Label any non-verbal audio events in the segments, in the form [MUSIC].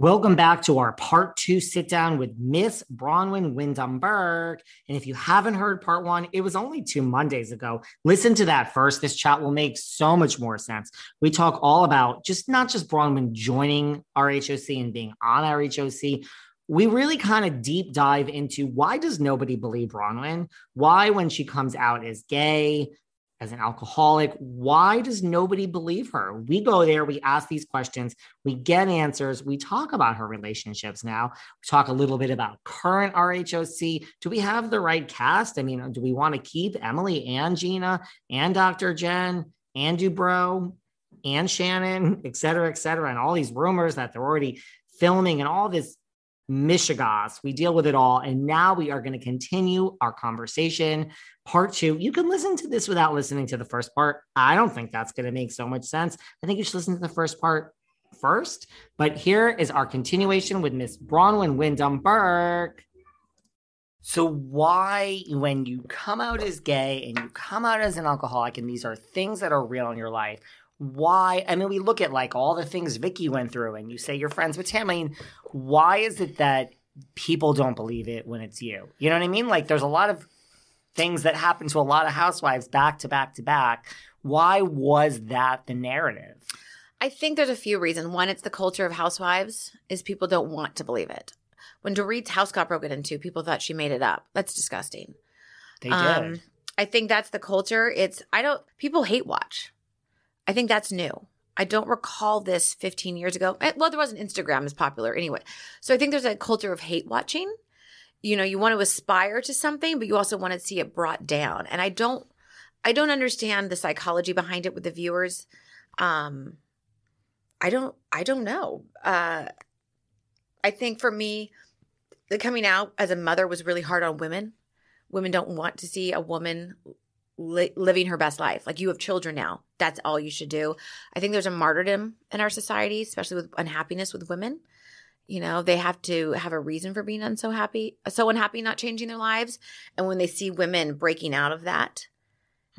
Welcome back to our part two sit down with Miss Braunwyn Windham-Burke. And if you haven't heard part one, it was only two Mondays ago. Listen to that first. This chat will make so much more sense. We talk all about just not just Braunwyn joining RHOC and being on RHOC. We really kind of deep dive into why does nobody believe Braunwyn? Why, when she comes out as gay, as an alcoholic. Why does nobody believe her? We go there, we ask these questions, we get answers, we talk about her relationships now. We talk a little bit about current RHOC. Do we have the right cast? I mean, do we want to keep Emily and Gina and Dr. Jen and Dubrow and Shannon, [LAUGHS] et cetera, et cetera, and all these rumors that they're already filming and all this mishegas. We deal with it all. And now we are going to continue our conversation. Part two. You can listen to this without listening to the first part. I don't think that's going to make so much sense. I think you should listen to the first part first. But here is our continuation with Miss Braunwyn Windham-Burke. So, why, when you come out as gay and you come out as an alcoholic, and these are things that are real in your life, why i mean we look at like all the things Vicki went through and you say you're friends with tim i mean why is it that people don't believe it when it's you you know what i mean like there's a lot of things that happen to a lot of housewives back to back to back why was that the narrative I think there's a few reasons. One, it's the culture of housewives is people don't want to believe it. When Dorit's house got broken into, people thought she made it up. That's disgusting. they did Um, I think that's the culture. It's I don't people hate watch. I think that's new. I don't recall this 15 years ago. Eh, Well, there wasn't Instagram as popular anyway. So I think there's a culture of hate watching. You know, you want to aspire to something, but you also want to see it brought down. And I don't I don't understand the psychology behind it with the viewers. Um I don't I don't know. Uh I think for me the coming out as a mother was really hard on women. Women don't want to see a woman li- living her best life. Like you have children now. That's all you should do. I think there's a martyrdom in our society, especially with unhappiness with women. You know, they have to have a reason for being unso happy, so unhappy, not changing their lives. And when they see women breaking out of that,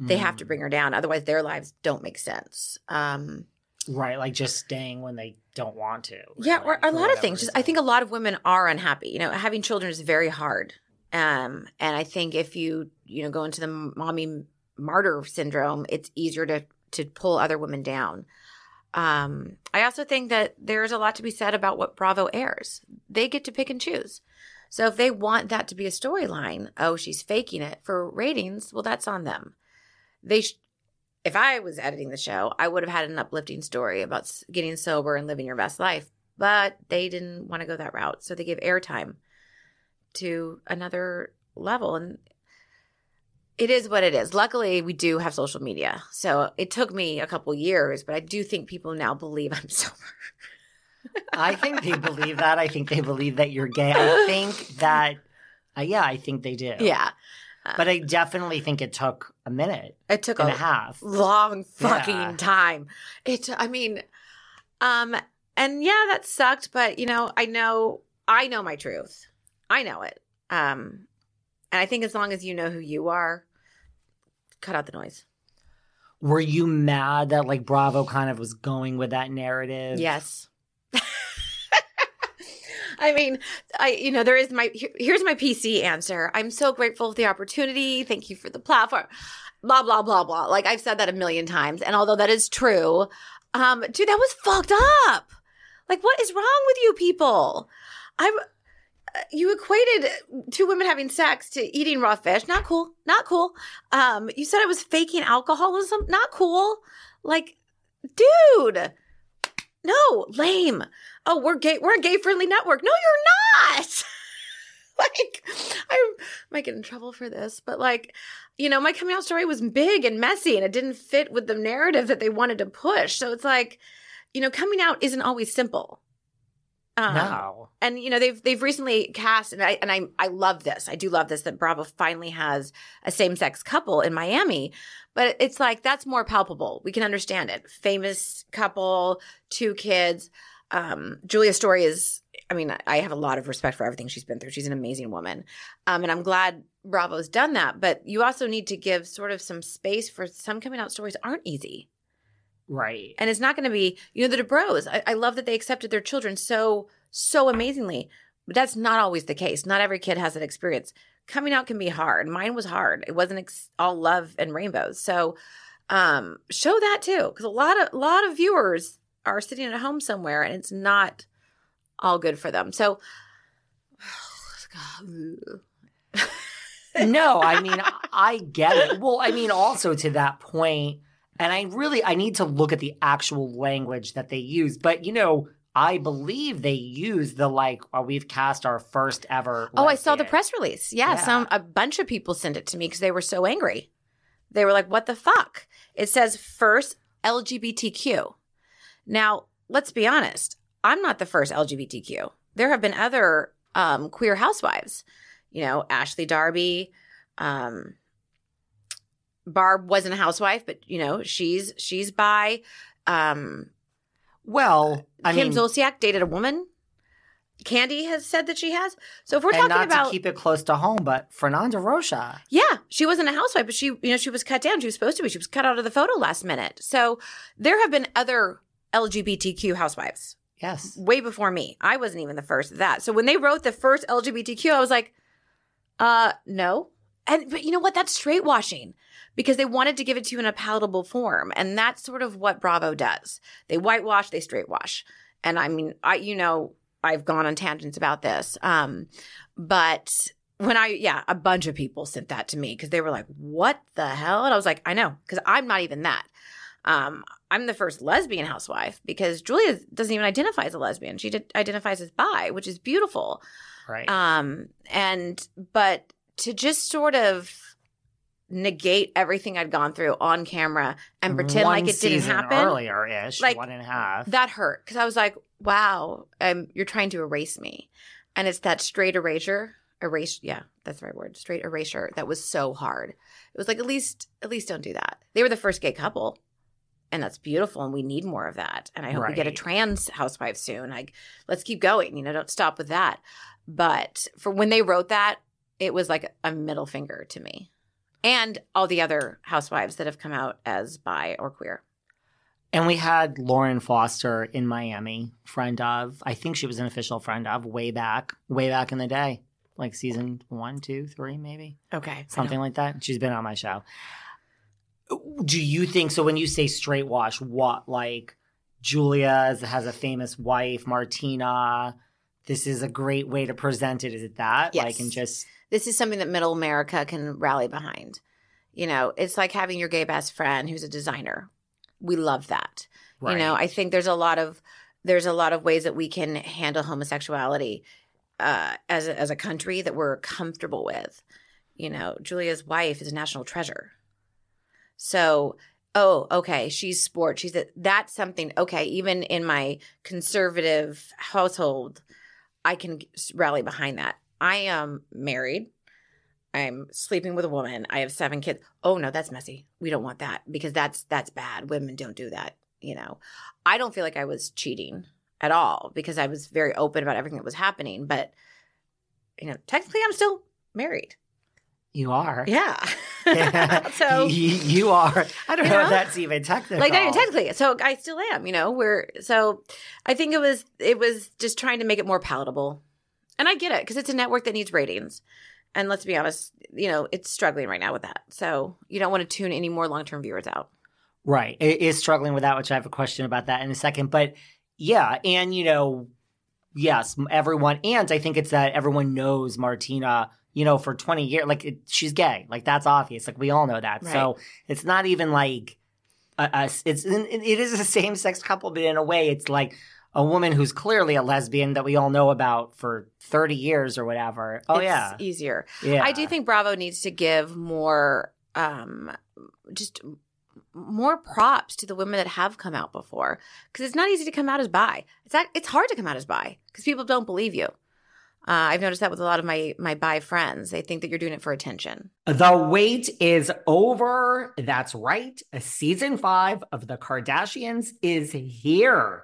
they have to bring her down. Otherwise, their lives don't make sense. Um, right like just staying when they don't want to yeah, really, or a lot of things. Just, I think a lot of women are unhappy. You know, having children is very hard. Um, and I think if you you know go into the mommy martyr syndrome, it's easier to to pull other women down. Um, I also think that there's a lot to be said about what Bravo airs. They get to pick and choose. So if they want that to be a storyline, oh, she's faking it for ratings, well, that's on them. they sh- if I was editing the show, I would have had an uplifting story about getting sober and living your best life. But they didn't want to go that route. So they gave airtime to another level. And it is what it is. Luckily, we do have social media. So it took me a couple years, but I do think people now believe I'm [LAUGHS] sober. I think they believe that. I think they believe that you're gay. I think that, uh, yeah, I think they do. yeah. But I definitely think it took a minute It took a a half. long fucking Yeah. time. It I mean um and yeah that sucked but you know I know I know my truth. I know it. Um and I think as long as you know who you are cut out the noise. Were you mad that like Bravo kind of was going with that narrative? Yes. [LAUGHS] I mean, I you know there is my here's my PC answer. I'm so grateful for the opportunity. Thank you for the platform. Blah blah blah blah. Like I've said that a million times, and although that is true, um, dude, that was fucked up. Like, what is wrong with you people? I'm. You equated two women having sex to eating raw fish. Not cool. Not cool. Um, you said it was faking alcoholism. Not cool. Like, dude, no, lame. Oh, we're gay. We're a gay friendly network. No, you're not. [LAUGHS] like, I might get in trouble for this, but like, you know, my coming out story was big and messy, and it didn't fit with the narrative that they wanted to push. So it's like, you know, coming out isn't always simple. Um, No. and you know they've they've recently cast and I and I I love this. I do love this that Bravo finally has a same sex couple in Miami, but it's like that's more palpable. We can understand it. Famous couple, two kids. Um, Julia Story is. I mean, I have a lot of respect for everything she's been through. She's an amazing woman, um, and I'm glad Bravo's done that. But you also need to give sort of some space for some coming out stories aren't easy. Right. And it's not going to be, you know, the Dubrows. I, I love that they accepted their children so, so amazingly. But that's not always the case. Not every kid has that experience. Coming out can be hard. Mine was hard. It wasn't ex- all love and rainbows. So, um, show that too, because a lot of a lot of viewers are sitting at home somewhere, and it's not all good for them. So, [SIGHS] [SIGHS] no, I mean, I get it. Well, I mean, also to that point, and I really, I need to look at the actual language that they use. But, you know, I believe they use the like, oh, we've cast our first ever. Oh, I saw the press release. Yeah, Yeah. some a bunch of people sent it to me because they were so angry. They were like, "What the fuck?" It says first LGBTQ. Now, let's be honest. I'm not the first LGBTQ. There have been other um, queer housewives. You know, Ashley Darby. Um, Barb wasn't a housewife, but you know, she's she's by Um, Well, I Kim mean, Zolciak dated a woman. Candy has said that she has. So if we're and talking not about to keep it close to home, but Fernanda Rocha. Yeah, she wasn't a housewife, but she, you know, she was cut down. She was supposed to be. She was cut out of the photo last minute. So there have been other LGBTQ housewives Yes. way before me. I wasn't even the first of that. So when they wrote the first LGBTQ, I was like, uh, no. And but you know what? That's straight washing because they wanted to give it to you in a palatable form, and that's sort of what Bravo does. They whitewash, they straight wash. And I mean, I you know, I've gone on tangents about this. Um, but when I yeah, a bunch of people sent that to me because they were like, "What the hell?" And I was like, "I know," because I'm not even that. Um, I'm the first lesbian housewife because Julia doesn't even identify as a lesbian. She d- identifies as bi, which is beautiful. Right. Um, and but to just sort of negate everything I'd gone through on camera and pretend One like it didn't happen earlier ish, Like, one and a half. that hurt because I was like, wow, um, you're trying to erase me. And it's that straight erasure, erase, yeah, that's the right word, straight erasure that was so hard. It was like, at least, at least don't do that. They were the first gay couple. And that's beautiful, and we need more of that. And I hope we get a trans housewife soon. Like, let's keep going. You know, don't stop with that. But for when they wrote that, it was like a middle finger to me, and all the other housewives that have come out as bi or queer. And we had Lauren Foster in Miami, friend of. I think she was an official friend of way back, way back in the day, like season one, two, three, maybe Okay, something like that. She's been on my show. Do you think so? When you say straight wash, what like Julia has a famous wife, Martina? This is a great way to present it. Is it that? Yes. Like, and just this is something that middle America can rally behind. You know, it's like having your gay best friend who's a designer. We love that. Right. You know, I think there's a lot of there's a lot of ways that we can handle homosexuality uh, as a, as a country that we're comfortable with. You know, Julia's wife is a national treasure. So, oh, okay, she's sport. She's a, that's something. Okay, even in my conservative household, I can rally behind that. I am married. I'm sleeping with a woman. I have seven kids. Oh no, that's messy. We don't want that because that's that's bad. Women don't do that. You know, I don't feel like I was cheating at all because I was very open about everything that was happening. But you know, technically, I'm still married. You are. Yeah. [LAUGHS] [LAUGHS] so you, you, are. I don't you know, know? if that's even technical. like not even technically. So I still am. You know, we're so. I think it was it was just trying to make it more palatable, and I get it because it's a network that needs ratings. And let's be honest, you know, it's struggling right now with that. So you don't want to tune any more long term viewers out. Right. It is struggling with that, which I have a question about that in a second. But yeah, and you know, yes, everyone, and I think it's that everyone knows Martina, you know, for 20 years, like it, she's gay. Like that's obvious. Like we all know that. Right. So it's not even like, a, a, it's, it is a same sex couple, but in a way, it's like, a woman who's clearly a lesbian that we all know about for 30 years or whatever. Oh it's yeah. easier. Yeah. I do think Bravo needs to give more, um, just more props to the women that have come out before because it's not easy to come out as bi. It's not, it's hard to come out as bi because people don't believe you. Uh, I've noticed that with a lot of my my bi friends. They think that you're doing it for attention. The wait is over. That's right. Season five of The Kardashians is here.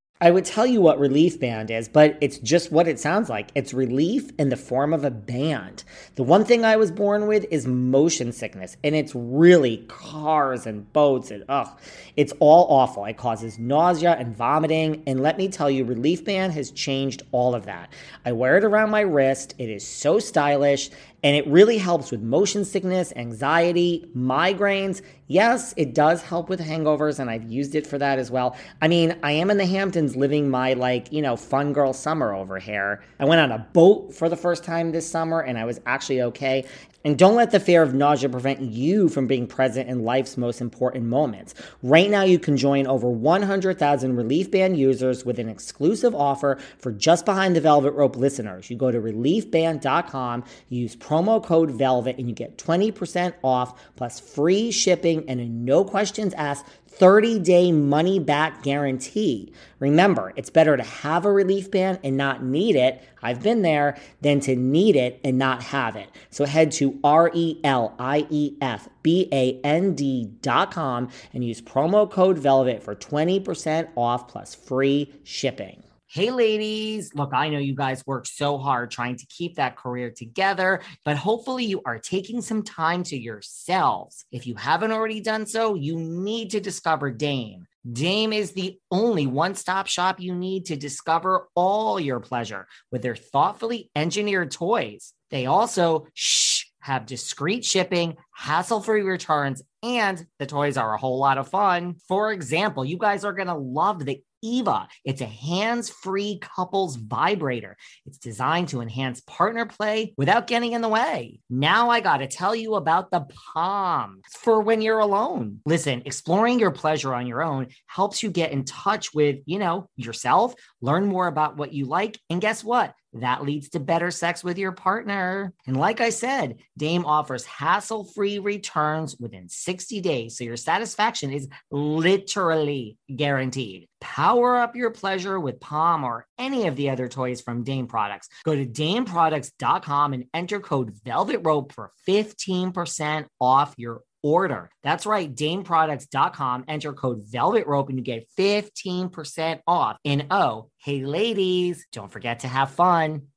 I would tell you what Relief Band is, but it's just what it sounds like. It's relief in the form of a band. The one thing I was born with is motion sickness, and it's really cars and boats and ugh, it's all awful. It causes nausea and vomiting, and let me tell you, Relief Band has changed all of that. I wear it around my wrist. It is so stylish, and it really helps with motion sickness, anxiety, migraines. Yes, it does help with hangovers, and I've used it for that as well. I mean, I am in the Hamptons living my, like, you know, fun girl summer over here. I went on a boat for the first time this summer, and I was actually okay. And don't let the fear of nausea prevent you from being present in life's most important moments. Right now, you can join over 100,000 Relief Band users with an exclusive offer for Just Behind the Velvet Rope listeners. You go to reliefband.com, use promo code VELVET, and you get 20% off plus free shipping and a no questions asked 30 day money back guarantee. Remember, it's better to have a relief band and not need it. I've been there than to need it and not have it. So head to R E L I E F B A N D dot com and use promo code VELVET for 20% off plus free shipping. Hey, ladies. Look, I know you guys work so hard trying to keep that career together, but hopefully you are taking some time to yourselves. If you haven't already done so, you need to discover Dame. Dame is the only one stop shop you need to discover all your pleasure with their thoughtfully engineered toys. They also, shh, have discreet shipping, hassle free returns, and the toys are a whole lot of fun. For example, you guys are going to love the Eva. It's a hands free couples vibrator. It's designed to enhance partner play without getting in the way. Now I got to tell you about the Palm for when you're alone. Listen, exploring your pleasure on your own helps you get in touch with, you know, yourself, learn more about what you like, and guess what? That leads to better sex with your partner. And like I said, Dame offers hassle free returns within 60 days. So your satisfaction is literally guaranteed. Power up your pleasure with Palm or any of the other toys from Dame Products. Go to dameproducts.com and enter code Velvet Rope for 15% off your order. That's right, dameproducts.com. Enter code Velvet Rope and you get 15% off. And oh, hey, ladies, don't forget to have fun.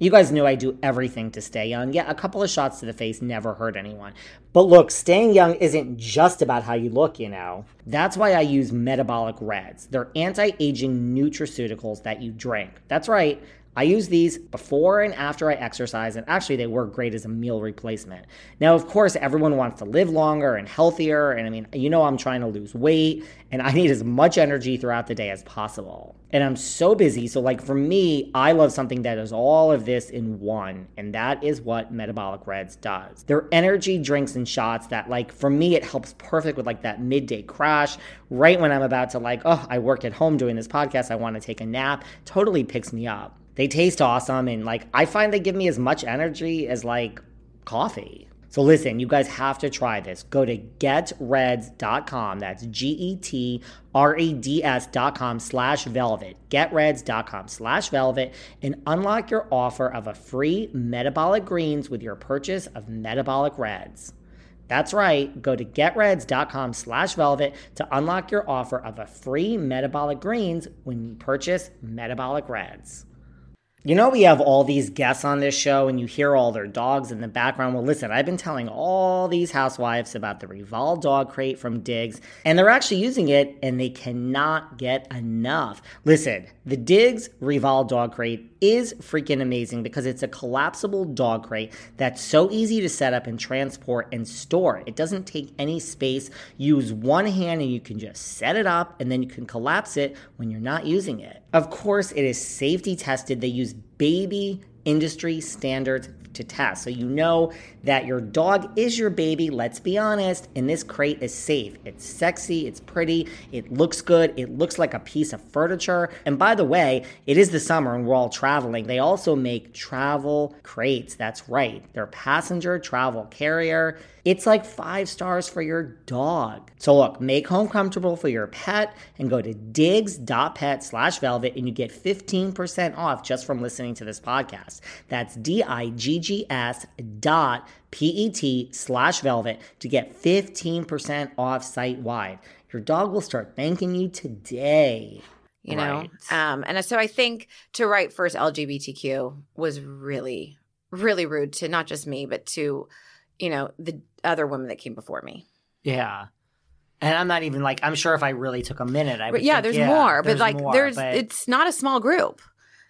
You guys know I do everything to stay young. Yeah, a couple of shots to the face never hurt anyone. But look, staying young isn't just about how you look, you know. That's why I use metabolic reds. They're anti aging nutraceuticals that you drink. That's right. I use these before and after I exercise, and actually, they work great as a meal replacement. Now, of course, everyone wants to live longer and healthier, and I mean, you know, I'm trying to lose weight, and I need as much energy throughout the day as possible. And I'm so busy, so like for me, I love something that is all of this in one, and that is what Metabolic Reds does. They're energy drinks and shots that, like, for me, it helps perfect with like that midday crash, right when I'm about to, like, oh, I work at home doing this podcast, I want to take a nap, totally picks me up. They taste awesome and like I find they give me as much energy as like coffee. So listen, you guys have to try this. Go to getreds.com. That's G-E-T-R-E-D-S.com slash velvet. Getreds.com slash velvet and unlock your offer of a free metabolic greens with your purchase of metabolic reds. That's right. Go to getreds.com slash velvet to unlock your offer of a free metabolic greens when you purchase metabolic reds. You know, we have all these guests on this show and you hear all their dogs in the background. Well, listen, I've been telling all these housewives about the Revolve dog crate from Diggs, and they're actually using it and they cannot get enough. Listen, the Diggs Revolve dog crate is freaking amazing because it's a collapsible dog crate that's so easy to set up and transport and store. It doesn't take any space. Use one hand and you can just set it up and then you can collapse it when you're not using it. Of course, it is safety tested. They use baby industry standards to test. So you know that your dog is your baby, let's be honest, and this crate is safe. It's sexy, it's pretty, it looks good, it looks like a piece of furniture. And by the way, it is the summer and we're all traveling. They also make travel crates. That's right. They're passenger travel carrier. It's like five stars for your dog. So look, make home comfortable for your pet and go to diggs.pet slash velvet and you get 15% off just from listening to this podcast. That's D-I-G-G-S dot P-E-T slash velvet to get 15% off site wide. Your dog will start thanking you today. You know? Um, and so I think to write first LGBTQ was really, really rude to not just me, but to, you know, the other women that came before me. Yeah. And I'm not even like, I'm sure if I really took a minute, I would But yeah, think, there's more, but there's like more, there's but- it's not a small group.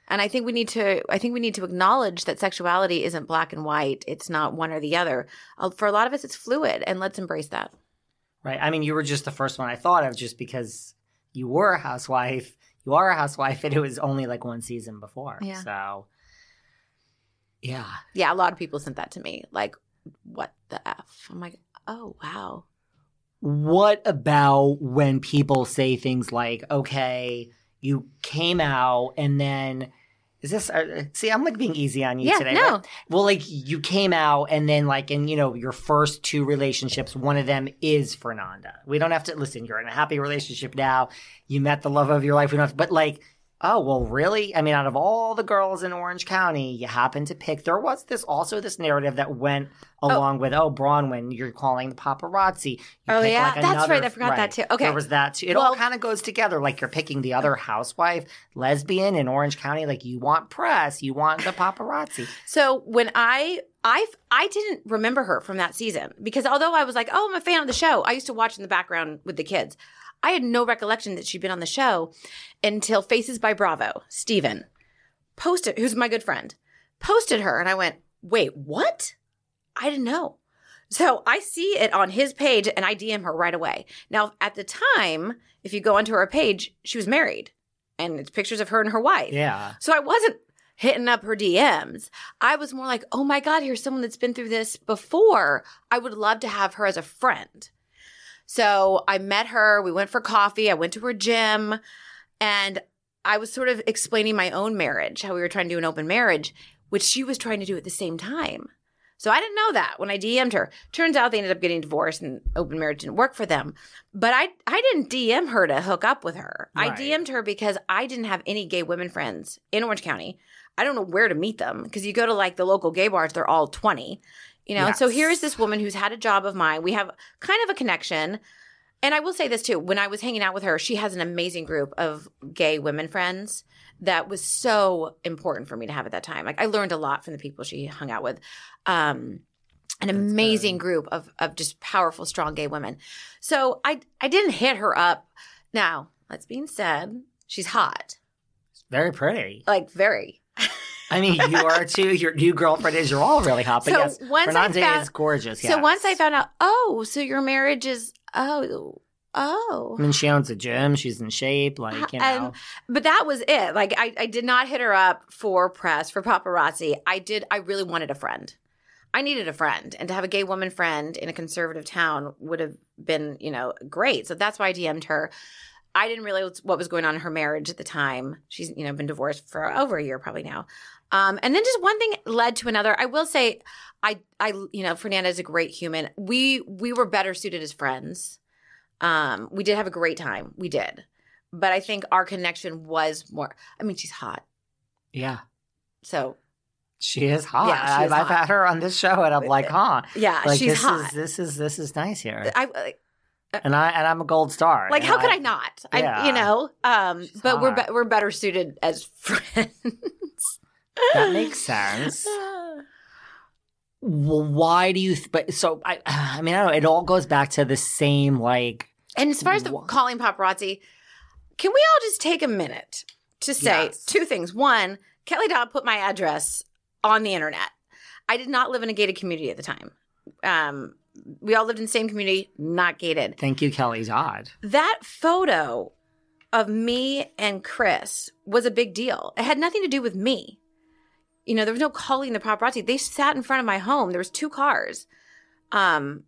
And I think we need to I think we need to acknowledge that sexuality isn't black and white. It's not one or the other. Uh, For a lot of us it's fluid and let's embrace that. Right. I mean, you were just the first one I thought of just because you were a housewife. You are a housewife, and it was only like one season before. Yeah. So, yeah. Yeah, a lot of people sent that to me. Like, what the F? I'm like, oh wow. What about when people say things like, okay, you came out and then. Is this uh, see? I'm like being easy on you Yeah, today. no. right? Well, like you came out and then like in you know your first two relationships, one of them is Fernanda. We don't have to listen. You're in a happy relationship now. You met the love of your life. We don't have, but like, oh well, really? I mean, out of all the girls in Orange County, you happen to pick. There was this also this narrative that went oh. along with oh Braunwyn, you're calling the paparazzi. You Oh, yeah? like, That's right. I forgot that too. Okay. there was that too. It all kind of goes together. Like you're picking the other housewife, lesbian in Orange County. Like you want press, you want the paparazzi. So when I I I didn't remember her from that season because although I was like, oh, I'm a fan of the show, I used to watch in the background with the kids. I had no recollection that she'd been on the show until Faces by Bravo, Steven, posted, who's my good friend, posted her, and I went, wait, what? I didn't know. So I see it on his page and I DM her right away. Now, at the time, if you go onto her page, she was married. and it's pictures of her and her wife. Yeah. So I wasn't hitting up her DMs. I was more like, oh my God, here's someone that's been through this before. I would love to have her as a friend. So I met her. We went for coffee. I went to her gym and I was sort of explaining my own marriage, how we were trying to do an open marriage, which she was trying to do at the same time. So I didn't know that when I DM'd her. Turns out they ended up getting divorced and open marriage didn't work for them. But I I didn't DM her to hook up with her. I DM'd her because I didn't have any gay women friends in Orange County. I don't know where to meet them because you go to like the local gay bars, they're all 20. You know, and so here is this woman who's had a job of mine. We have kind of a connection. And I will say this too when I was hanging out with her, she has an amazing group of gay women friends that was so important for me to have at that time. Like I learned a lot from the people she hung out with. Um, an amazing group of of just powerful, strong gay women. So I I didn't hit her up. Now, that's being said, she's hot. Very pretty. Like very. I mean, you are too. Your new girlfriend is. You're all really hot. But So yes, once I found- is gorgeous. So once I found out, oh, so your marriage is oh oh I mean, she owns a gym. She's in shape. Like you know. And- but that was it. Like I, I did not hit her up for press for paparazzi. I did. I really wanted a friend. I needed a friend, and to have a gay woman friend in a conservative town would have been, you know, great. So that's why I DM'd her. I didn't realize what was going on in her marriage at the time. She's, you know, been divorced for over a year probably now. Um, and then just one thing led to another. I will say, I, I, you know, Fernanda is a great human. We, we were better suited as friends. Um, we did have a great time. We did but I think our connection was more. I mean, she's hot, yeah, so she is hot. Yeah, she I've, is I've had her on this show, and I'm like, huh? yeah, Like she's this hot. is this is this is nice here. I and I and I'm a gold star. like. How could I not? I, Yeah. you know. Um, She's but we're be- we're better suited as [LAUGHS] friends. That makes sense. [LAUGHS] Well, why do you? Th- but so I. I mean, I don't know. It all goes back to the same like. And as far as the Wha- calling paparazzi, can we all just take a minute to say Yes. two things? One, Kelly Dodd put my address on the internet. I did not live in a gated community at the time. Um, we all lived in the same community, not gated. Thank you, Kelly Dodd. that photo of me and Chris was a big deal. It had nothing to do with me. You know, there was no calling the paparazzi. They sat in front of my home. There was two cars. Um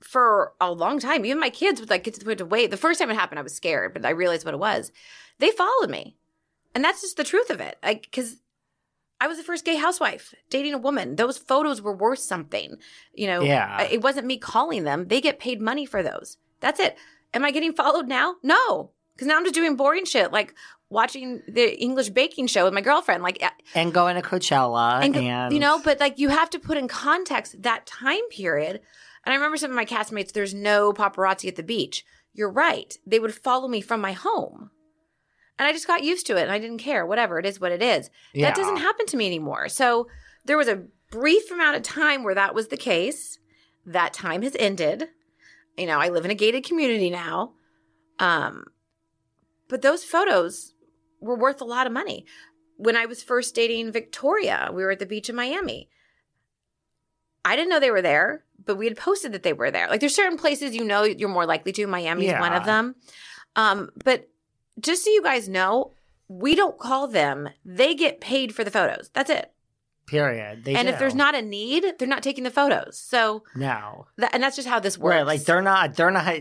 for a long time. Even my kids would like get to the point to wait. The first time it happened, I was scared, but I realized what it was. They followed me. And that's just the truth of it. Like, cause I was the first gay housewife dating a woman. Those photos were worth something. You know, Yeah. it wasn't me calling them. They get paid money for those. That's it. Am I getting followed now? No. Because now I'm just doing boring shit like watching the English baking show with my girlfriend. Like, uh, And going to Coachella and, and, you know, but like you have to put in context that time period. And I remember some of my castmates, there's no paparazzi at the beach. You're right. They would follow me from my home. And I just got used to it and I didn't care. Whatever. It is what it is. Yeah. That doesn't happen to me anymore. So there was a brief amount of time where that was the case. That time has ended. You know, I live in a gated community now. Um, but those photos were worth a lot of money. When I was first dating Victoria, we were at the beach in Miami. I didn't know they were there, but we had posted that they were there. Like there's certain places you know you're more likely to. Miami's Yeah. one of them. Um, but just so you guys know, we don't call them. They get paid for the photos. That's it. period. They and if there's not a need, they're not taking the photos. So no, and that's just how this works. right? Like they're not they're not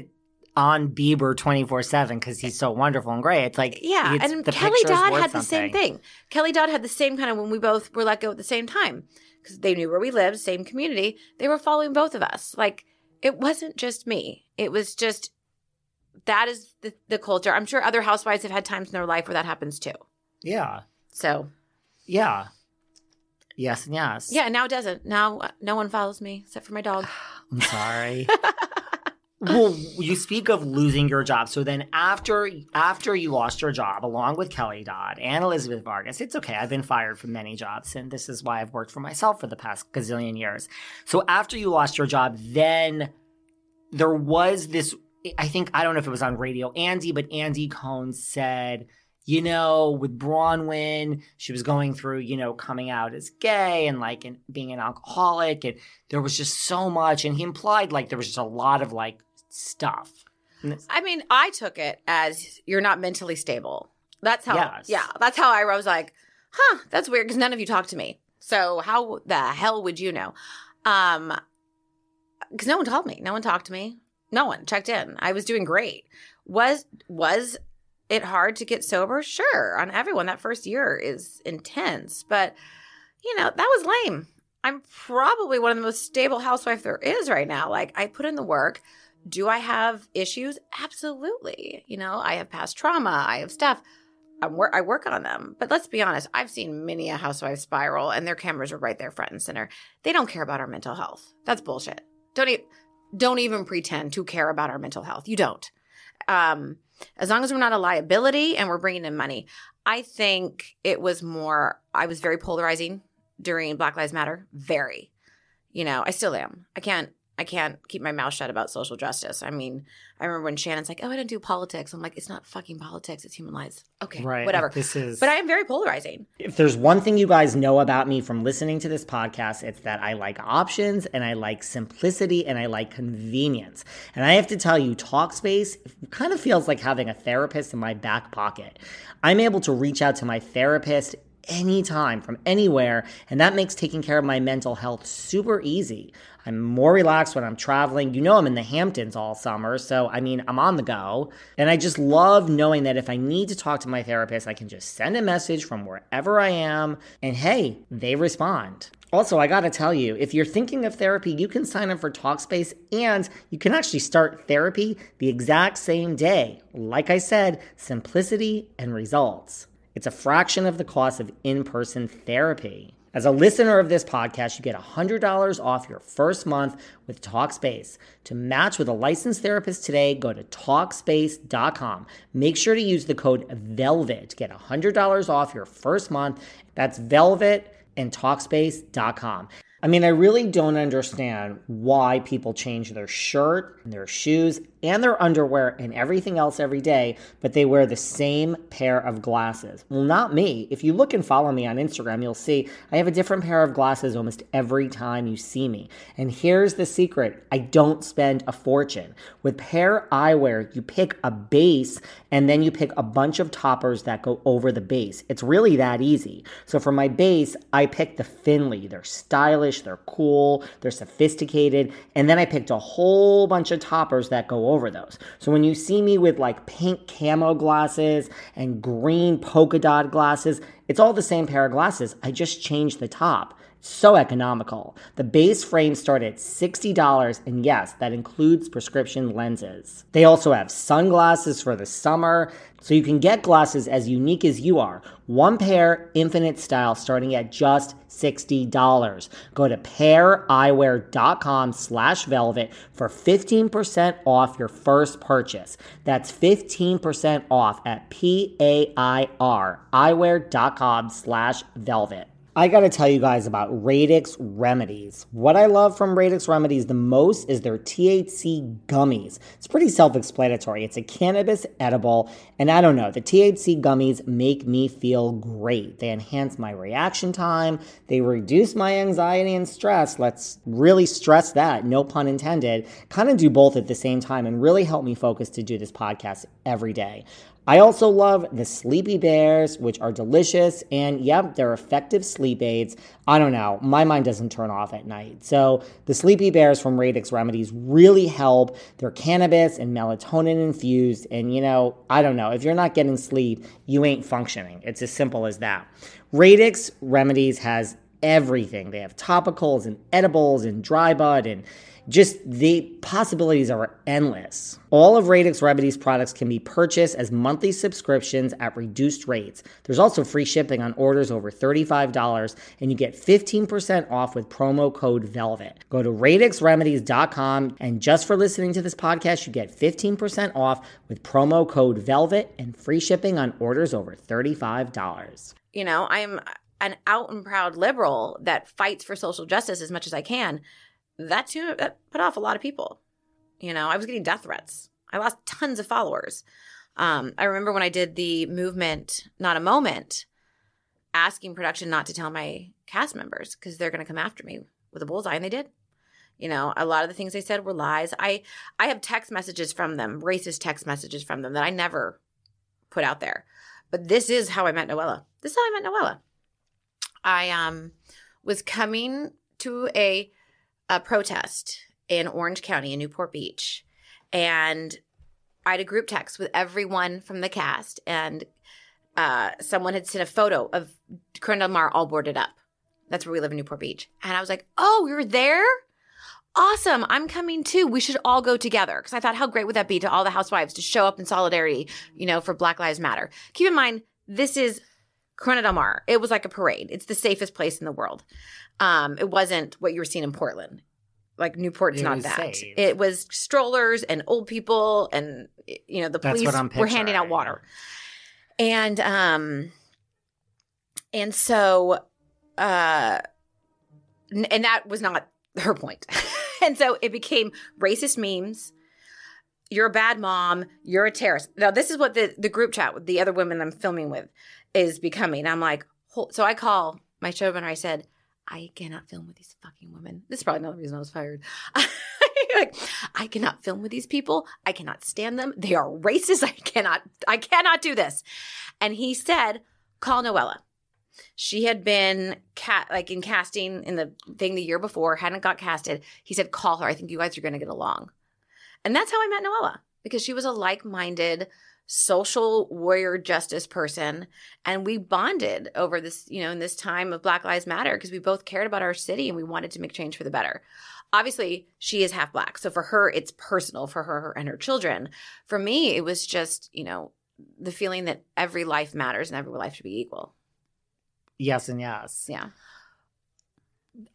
on Bieber twenty four seven because he's so wonderful and great. It's like Yeah, it's- and Kelly Dodd had the same thing. Kelly Dodd had the same kind of when we both were let go at the same time because they knew where we lived, same community. They were following both of us. Like it wasn't just me. It was just that is the, the culture. I'm sure other housewives have had times in their life where that happens too. Yeah, So yeah, yes, and yes. yeah, now it doesn't. Now uh, no one follows me except for my dog. [SIGHS] I'm sorry. well, you speak of losing your job. So then after after you lost your job, along with Kelly Dodd and Elizabeth Vargas, it's okay. I've been fired from many jobs, and this is why I've worked for myself for the past gazillion years. So after you lost your job, then there was this. I think I don't know if it was on radio, Andy, but Andy Cohen said. You know, with Braunwyn, she was going through, you know, coming out as gay and like and being an alcoholic, and there was just so much and he implied like there was just a lot of like stuff I mean, I took it as you're not mentally stable. That's how. Yes. Yeah, that's how I was like, huh, that's weird because none of you talked to me. So how the hell would you know? Um, because no one told me. No one talked to me. No one checked in. I was doing great. Was was it hard to get sober? Sure, on everyone. That first year is intense, but you know that was lame. I'm probably one of the most stable housewife there is right now. Like I put in the work. Do I have issues? Absolutely. You know, I have past trauma. I have stuff. I work, I work on them. But let's be honest, I've seen many a housewife spiral and their cameras are right there front and center. They don't care about our mental health. That's bullshit. Don't e- don't even pretend to care about our mental health. You don't. Um, as long as we're not a liability and we're bringing in money. I think it was more, I was very polarizing during Black Lives Matter. Very. You know, I still am. I can't I can't keep my mouth shut about social justice. I mean, I remember when Shannon's like, "Oh, I don't do politics." I'm like, "It's not fucking politics. It's human lives." Okay, Right. whatever. This is But I am very polarizing. if there's one thing you guys know about me from listening to this podcast, it's that I like options and I like simplicity and I like convenience. And I have to tell you, Talkspace kind of feels like having a therapist in my back pocket. I'm able to reach out to my therapist anytime from anywhere, and that makes taking care of my mental health super easy. I'm more relaxed when I'm traveling. You know, I'm in the Hamptons all summer, so I mean, I'm on the go. And I just love knowing that if I need to talk to my therapist, I can just send a message from wherever I am, and hey, they respond. Also, I gotta tell you, if you're thinking of therapy, you can sign up for Talkspace and you can actually start therapy the exact same day. Like I said, simplicity and results. It's a fraction of the cost of in person therapy. As a listener of this podcast, you get $100 off your first month with Talkspace. To match with a licensed therapist today, go to Talkspace.com. Make sure to use the code VELVET to get $100 off your first month. That's VELVET and Talkspace.com. I mean, I really don't understand why people change their shirt, and their shoes, and their underwear and everything else every day, but they wear the same pair of glasses. Well, not me. If you look and follow me on Instagram, you'll see I have a different pair of glasses almost every time you see me. And here's the secret I don't spend a fortune. With pair eyewear, you pick a base and then you pick a bunch of toppers that go over the base. It's really that easy. So for my base, I picked the Finley. They're stylish, they're cool, they're sophisticated. And then I picked a whole bunch of toppers that go over those. So when you see me with like pink camo glasses and green polka dot glasses, it's all the same pair of glasses. I just changed the top. So economical. The base frames start at $60, and yes, that includes prescription lenses. They also have sunglasses for the summer, so you can get glasses as unique as you are. One pair, infinite style, starting at just $60. Go to paireyewear.com slash velvet for 15% off your first purchase. That's 15% off at P-A-I-R eyewear.com slash velvet. I gotta tell you guys about Radix Remedies. What I love from Radix Remedies the most is their THC gummies. It's pretty self explanatory. It's a cannabis edible, and I don't know, the THC gummies make me feel great. They enhance my reaction time, they reduce my anxiety and stress. Let's really stress that, no pun intended. Kind of do both at the same time and really help me focus to do this podcast every day. I also love the Sleepy Bears, which are delicious and yep, they're effective sleep aids. I don't know, my mind doesn't turn off at night. So the Sleepy Bears from Radix Remedies really help. They're cannabis and melatonin infused. And you know, I don't know, if you're not getting sleep, you ain't functioning. It's as simple as that. Radix Remedies has everything. They have topicals and edibles and dry bud and just the possibilities are endless. All of Radix Remedies products can be purchased as monthly subscriptions at reduced rates. There's also free shipping on orders over $35, and you get 15% off with promo code VELVET. Go to radixremedies.com, and just for listening to this podcast, you get 15% off with promo code VELVET and free shipping on orders over $35. You know, I'm an out and proud liberal that fights for social justice as much as I can. That too, that put off a lot of people. You know, I was getting death threats. I lost tons of followers. Um, I remember when I did the movement, not a moment, asking production not to tell my cast members because they're going to come after me with a bullseye, and they did. You know, a lot of the things they said were lies. I I have text messages from them, racist text messages from them that I never put out there but this is how I met Noella. This is how I met Noella. I um was coming to a a protest in Orange County in Newport Beach, and I had a group text with everyone from the cast, and uh, someone had sent a photo of Corona Del Mar all boarded up. That's where we live in Newport Beach, and I was like, "Oh, you're there." Awesome. I'm coming too. We should all go together. Because I thought, how great would that be to all the housewives to show up in solidarity, you know, for Black Lives Matter? Keep in mind, this is Corona Del Mar. It was like a parade. It's the safest place in the world. Um, it wasn't what you were seeing in Portland. Like Newport's It not was that. safe. It was strollers and old people, and you know the That's police what I'm were handing out picturing. water. And um, and so, uh, n- and that was not her point. [LAUGHS] and so it became racist memes. You're a bad mom. You're a terrorist. Now, this is what the, the group chat with the other women I'm filming with is becoming. I'm like, so I call my showrunner. I said, I cannot film with these fucking women. This is probably another reason I was fired. [LAUGHS] like, I cannot film with these people. I cannot stand them. They are racist. I cannot, I cannot do this. And he said, call Noella. She had been cat like in casting in the thing the year before, hadn't got casted. He said, call her. I think you guys are going to get along. And that's how I met Noella because she was a like minded social warrior justice person. And we bonded over this, you know, in this time of Black Lives Matter because we both cared about our city and we wanted to make change for the better. Obviously, she is half black. So for her, it's personal for her and her children. For me, it was just, you know, the feeling that every life matters and every life should be equal. Yes and yes. Yeah.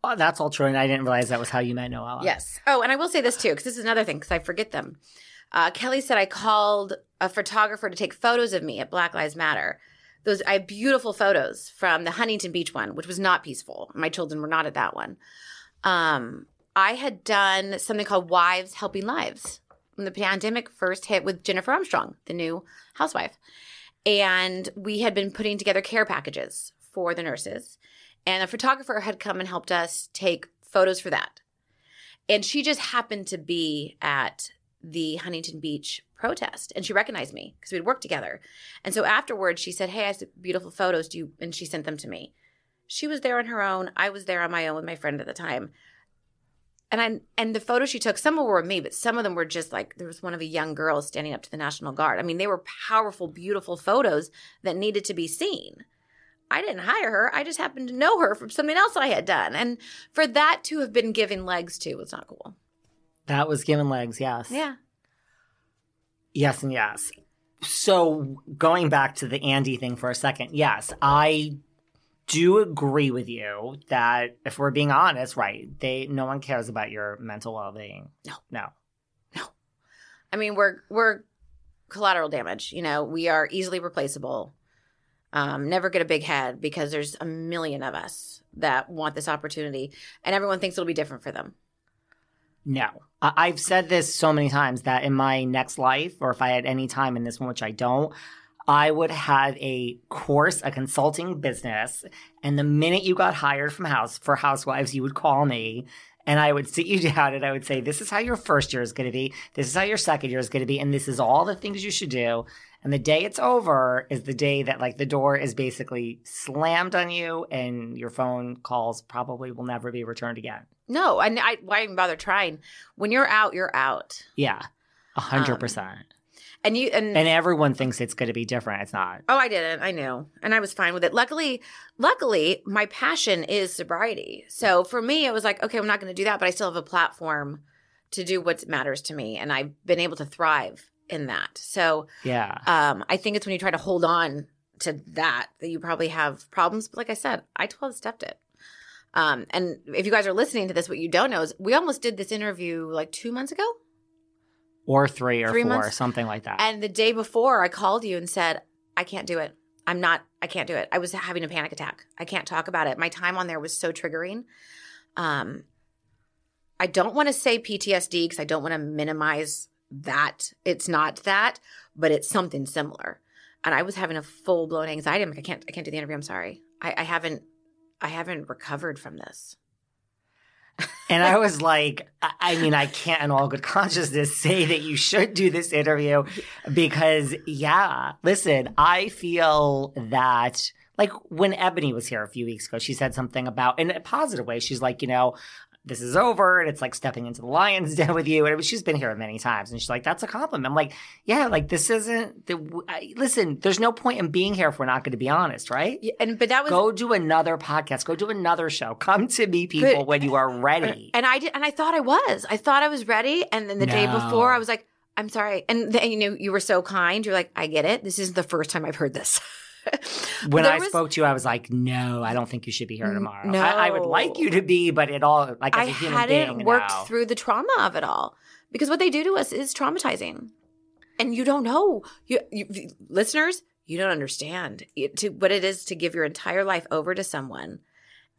Oh, that's all true. And I didn't realize that was how you met Noella. Yes. Oh, and I will say this too, because this is another thing, because I forget them. Uh, Kelly said I called a photographer to take photos of me at Black Lives Matter. Those I have beautiful photos from the Huntington Beach one, which was not peaceful. My children were not at that one. Um, I had done something called Wives Helping Lives when the pandemic first hit with Jennifer Armstrong, the new housewife. And we had been putting together care packages for the nurses. And a photographer had come and helped us take photos for that. And she just happened to be at the Huntington Beach protest and she recognized me because we'd worked together. And so afterwards she said, Hey, I have beautiful photos. Do you and she sent them to me. She was there on her own. I was there on my own with my friend at the time. And I and the photos she took, some of them were me, but some of them were just like there was one of a young girl standing up to the National Guard. I mean, they were powerful, beautiful photos that needed to be seen. I didn't hire her. I just happened to know her from something else I had done. And for that to have been given legs to was not cool. That was given legs. Yes. Yeah. Yes and yes. So going back to the Andy thing for a second, yes, I do agree with you that if we're being honest, right, they no one cares about your mental well being. No. No. No. I mean, we're we're collateral damage. You know, we are easily replaceable. Um, never get a big head because there's a million of us that want this opportunity, and everyone thinks it'll be different for them. No. I've said this so many times that in my next life, or if I had any time in this one, which I don't, I would have a course, a consulting business, and the minute you got hired from house for housewives, you would call me and I would sit you [LAUGHS] down and I would say, This is how your first year is going to be. This is how your second year is going to be. And this is all the things you should do. And the day it's over is the day that like the door is basically slammed on you and your phone calls probably will never be returned again. No, and I why even bother trying? When you're out, you're out, Yeah. A hundred um, percent. and you and, And everyone thinks it's going to be different. It's not. oh, I didn't. I knew, and I was fine with it. Luckily, luckily, my passion is sobriety. So for me, it was like, okay, I'm not going to do that, but I still have a platform to do what matters to me, and I've been able to thrive in that. So Yeah. um, I think it's when you try to hold on to that that you probably have problems. But like I said, I 12 stepped it. Um, and if you guys are listening to this, what you don't know is we almost did this interview like two months ago. Or three or Three four, months? something like that. And the day before, I called you and said, I can't do it. I'm not, I can't do it. I was having a panic attack. I can't talk about it. My time on there was so triggering. Um, I don't want to say PTSD because I don't want to minimize that. It's not that, but it's something similar. And I was having a full blown anxiety. I'm like, I can't, I can't do the interview. I'm sorry. I, I haven't, I haven't recovered from this. And I was [LAUGHS] like, I I mean, I can't in all good consciousness [LAUGHS] say that you should do this interview because, yeah, listen, I feel that. Like when Ebony was here a few weeks ago, she said something about in a positive way. She's like, you know, this is over and it's like stepping into the lion's [LAUGHS] den with you. And it was, she's been here many times. And she's like, that's a compliment. I'm like, yeah, like this isn't the, I, listen, there's no point in being here if we're not going to be honest, right? Yeah, and but that was Go do another podcast. Go do another show. Come to me, people, But- when you are ready. And I did, and I thought I was. I thought I was ready. And then the day before, I was like, "I'm sorry." And then, you know, you were so kind. You're like, "I get it. This is the first time I've heard this." [LAUGHS] when There I was- spoke to you, I was like, no, I don't think you should be here tomorrow. I, I would like you to be, but it all, like, as I a human hadn't being worked now. through the trauma of it all because what they do to us is traumatizing, and you don't know. You, you listeners, you don't understand it, to what it is to give your entire life over to someone,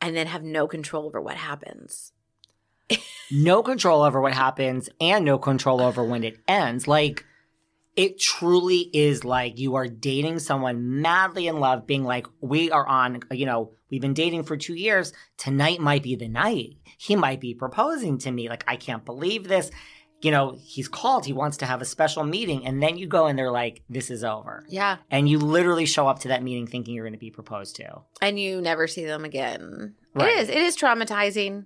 and then have no control over what happens. [LAUGHS] no control over what happens and no control over when it ends. Like, it truly is like you are dating someone madly in love, being like, we are on, you know, we've been dating for two years. Tonight might be the night. He might be proposing to me. Like, I can't believe this. You know, he's called, he wants to have a special meeting. And then you go and they're like, this is over. Yeah, And you literally show up to that meeting thinking you're going to be proposed to. and you never see them again. Right. It is. It is traumatizing.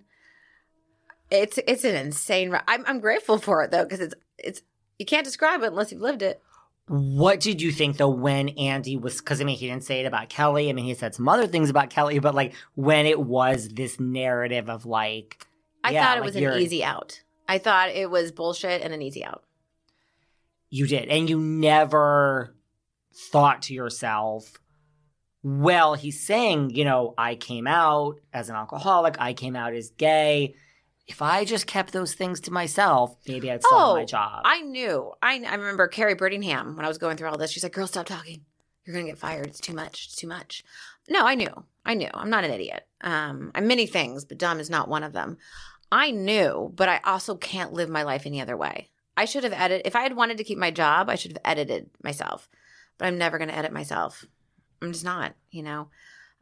It's it's an insane. I'm I'm grateful for it though because it's it's you can't describe it unless you've lived it. What did you think though when Andy was? Because I mean, he didn't say it about Kelly. I mean, he said some other things about Kelly, but like when it was this narrative of like, I Yeah, thought it like was an easy out. I thought it was bullshit and an easy out. you did, and you never thought to yourself, well, he's saying, you know, I came out as an alcoholic, I came out as gay. If I just kept those things to myself, maybe I'd still have my job. Oh, I knew. I, I remember Kary Brittingham when I was going through all this. She's like, "Girl, stop talking. You're gonna get fired. It's too much. It's too much." No, I knew. I knew. I'm not an idiot. Um, I'm many things, but dumb is not one of them. I knew, but I also can't live my life any other way. I should have edited. If I had wanted to keep my job, I should have edited myself. But I'm never gonna edit myself. I'm just not. You know.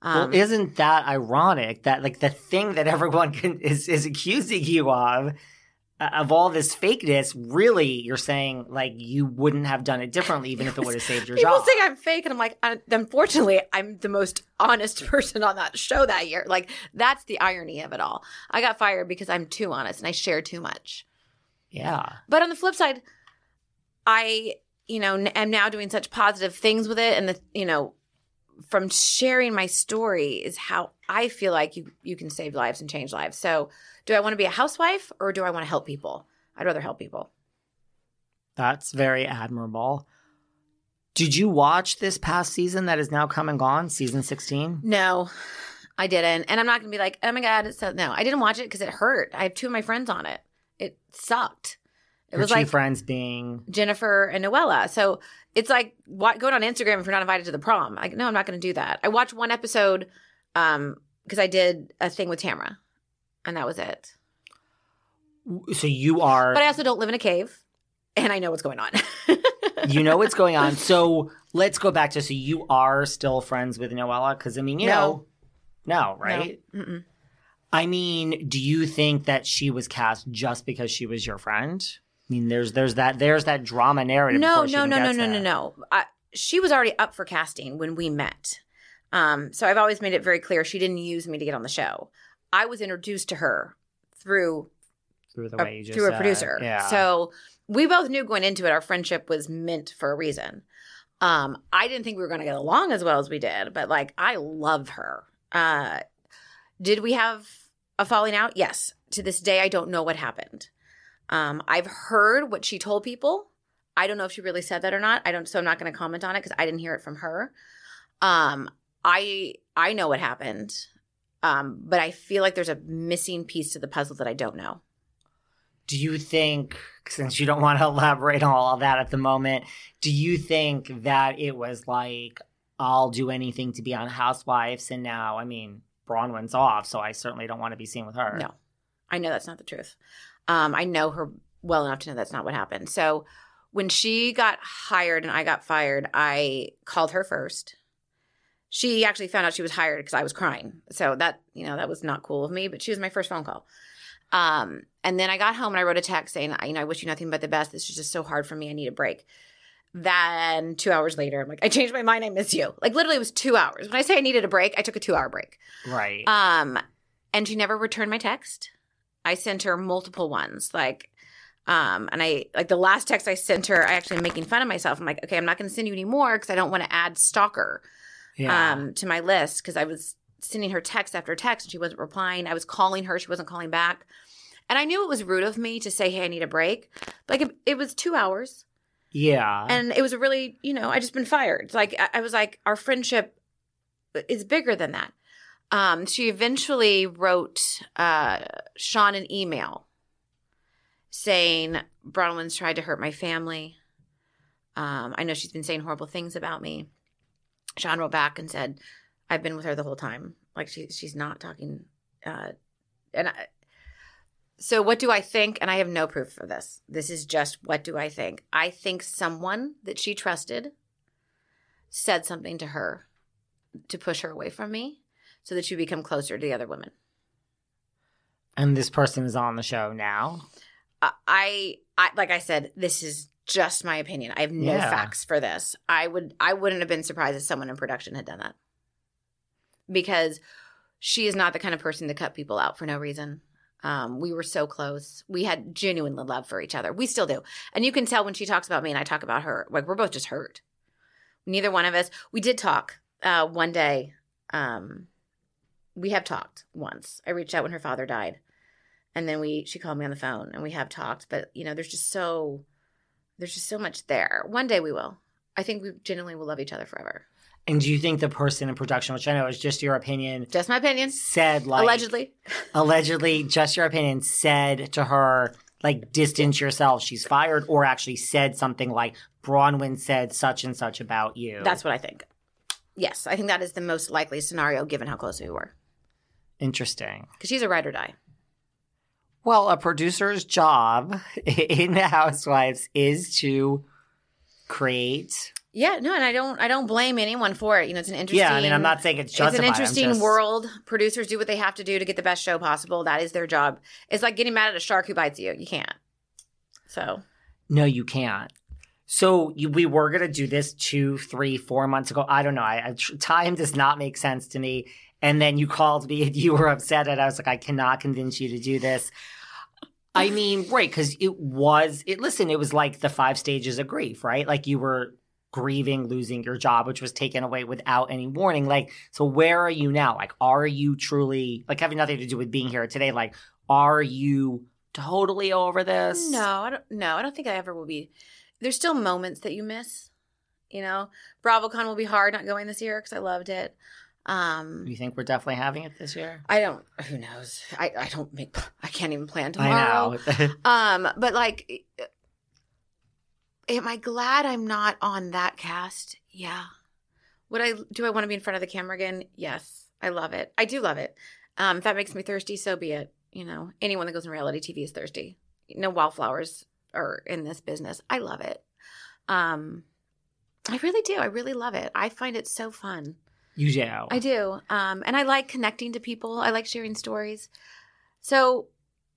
Um, well, isn't that ironic that like the thing that [LAUGHS] everyone can, is is accusing you of uh, of all this fakeness? Really, you're saying like you wouldn't have done it differently, even if it would have saved your job. People job. think I'm fake, and I'm like, uh, unfortunately, I'm the most honest [LAUGHS] person on that show that year. Like, that's the irony of it all. I got fired because I'm too honest and I share too much. yeah, But on the flip side, I, you know, am now doing such positive things with it, and the, you know, from sharing my story is how I feel like you you can save lives and change lives. So, do I want to be a housewife or do I want to help people? I'd rather help people. that's very admirable. Did you watch this past season that is now come and gone, season sixteen? No, I didn't. And I'm not going to be like, oh my God, it's so. No, I didn't watch it because it hurt. I have two of my friends on it. It sucked. It Your was two like friends being Jennifer and Noella. So it's like what, going on Instagram if you're not invited to the prom. Like, no, I'm not going to do that. I watched one episode um because I did a thing with Tamra, and that was it. so you are But I also don't live in a cave, and I know what's going on. [LAUGHS] you know what's going on. So let's go back to so you are still friends with Noella because I mean you No. know no right. No. Mm-mm. I mean, do you think that she was cast just because she was your friend? I mean, there's there's that there's that drama narrative. No, no, no, no, no, no, no. I, she was already up for casting when we met. Um, so I've always made it very clear she didn't use me to get on the show. I was introduced to her through Through the a, you just through a producer. Yeah. So we both knew going into it our friendship was meant for a reason. Um, I didn't think we were going to get along as well as we did, but like I love her. Uh, did we have a falling out? Yes. To this day, I don't know what happened. Um, I've heard what she told people. I don't know if she really said that or not. I don't, so I'm not going to comment on it because I didn't hear it from her. Um, I I know what happened, um, but I feel like there's a missing piece to the puzzle that I don't know. do you think, since you don't want to [LAUGHS] elaborate on all of that at the moment, do you think that it was like I'll do anything to be on Housewives, and now I mean Braunwyn's off, so I certainly don't want to be seen with her. No, I know that's not the truth. Um, I know her well enough to know that's not what happened. So when she got hired and I got fired, I called her first. She actually found out she was hired because I was crying. So that, you know, that was not cool of me, but she was my first phone call. Um, and then I got home and I wrote a text saying, you know, I wish you nothing but the best. This is just so hard for me. I need a break. Then two hours later, I'm like, I changed my mind. I miss you. Like literally, it was two hours. When I say I needed a break, I took a two hour break. Right. Um, and she never returned my text. I sent her multiple ones, like, um, and I like the last text I sent her. I actually am making fun of myself. I'm like, okay, I'm not going to send you anymore because I don't want to add stalker yeah. um to my list because I was sending her text after text and she wasn't replying. I was calling her, she wasn't calling back, and I knew it was rude of me to say, hey, I need a break. Like it, it was two hours, yeah. and it was a really, you know, I just been fired. Like I, I was like, our friendship is bigger than that. Um, she eventually wrote uh, Sean an email saying Braunwyn's tried to hurt my family. Um, I know she's been saying horrible things about me. Sean wrote back and said, "I've been with her the whole time. Like she she's not talking." Uh, and I, so, what do I think? And I have no proof of this. This is just what do I think? I think someone that she trusted said something to her to push her away from me, so that you become closer to the other women. and this person is on the show now. I- I, I like I said, this is just my opinion. I have no Yeah. facts for this. I would I wouldn't have been surprised if someone in production had done that. Because she is not the kind of person to cut people out for no reason. Um, we were so close. We had genuine love for each other. We still do. And you can tell when she talks about me and I talk about her, like we're both just hurt. Neither one of us. We did talk uh, one day. Um, we have talked once. I reached out when her father died. And then we she called me on the phone and we have talked but you know there's just so there's just so much there. One day we will. I think we genuinely will love each other forever. And do you think the person in production, which I know is just your opinion, just my opinion. said like allegedly. allegedly, just your opinion, said to her like distance yourself, she's fired, or actually said something like Braunwyn said such and such about you. that's what i think. Yes i think that is the most likely scenario given how close we were interesting. because she's a ride or die Well, a producer's job [LAUGHS] in the Housewives is to create. yeah no and i don't i don't blame anyone for it you know it's an interesting Yeah, I mean, I'm not saying it's it's an interesting just- world. Producers do what they have to do to get the best show possible. That is their job. It's like getting mad at a shark who bites you. You can't. So No, you can't. So you, we were gonna do this two, three, four months ago. I don't know. I, I time does not make sense to me. And then you called me and you were upset, and I was like, I cannot convince you to do this. I mean, right? Because it was. It listen. It was like the five stages of grief, right? Like you were grieving losing your job, which was taken away without any warning. Like, so where are you now? Like, are you truly like having nothing to do with being here today? Like, are you totally over this? No, I don't. No, I don't think I ever will be. There's still moments that you miss. You know, BravoCon will be hard not going this year because I loved it. Um, You think we're definitely having it this year? I don't. Who knows? I I don't make. I can't even plan tomorrow. I know. [LAUGHS] Um, but like, am I glad I'm not on that cast? Yeah. Would I do I want to be in front of the camera again? Yes. I love it. I do love it. Um, if that makes me thirsty, so be it. You know, anyone that goes in reality TV is thirsty. No wildflowers are in this business. I love it. Um, I really do. I really love it. I find it so fun. You do. I do. Um, and I like connecting to people. I like sharing stories. So,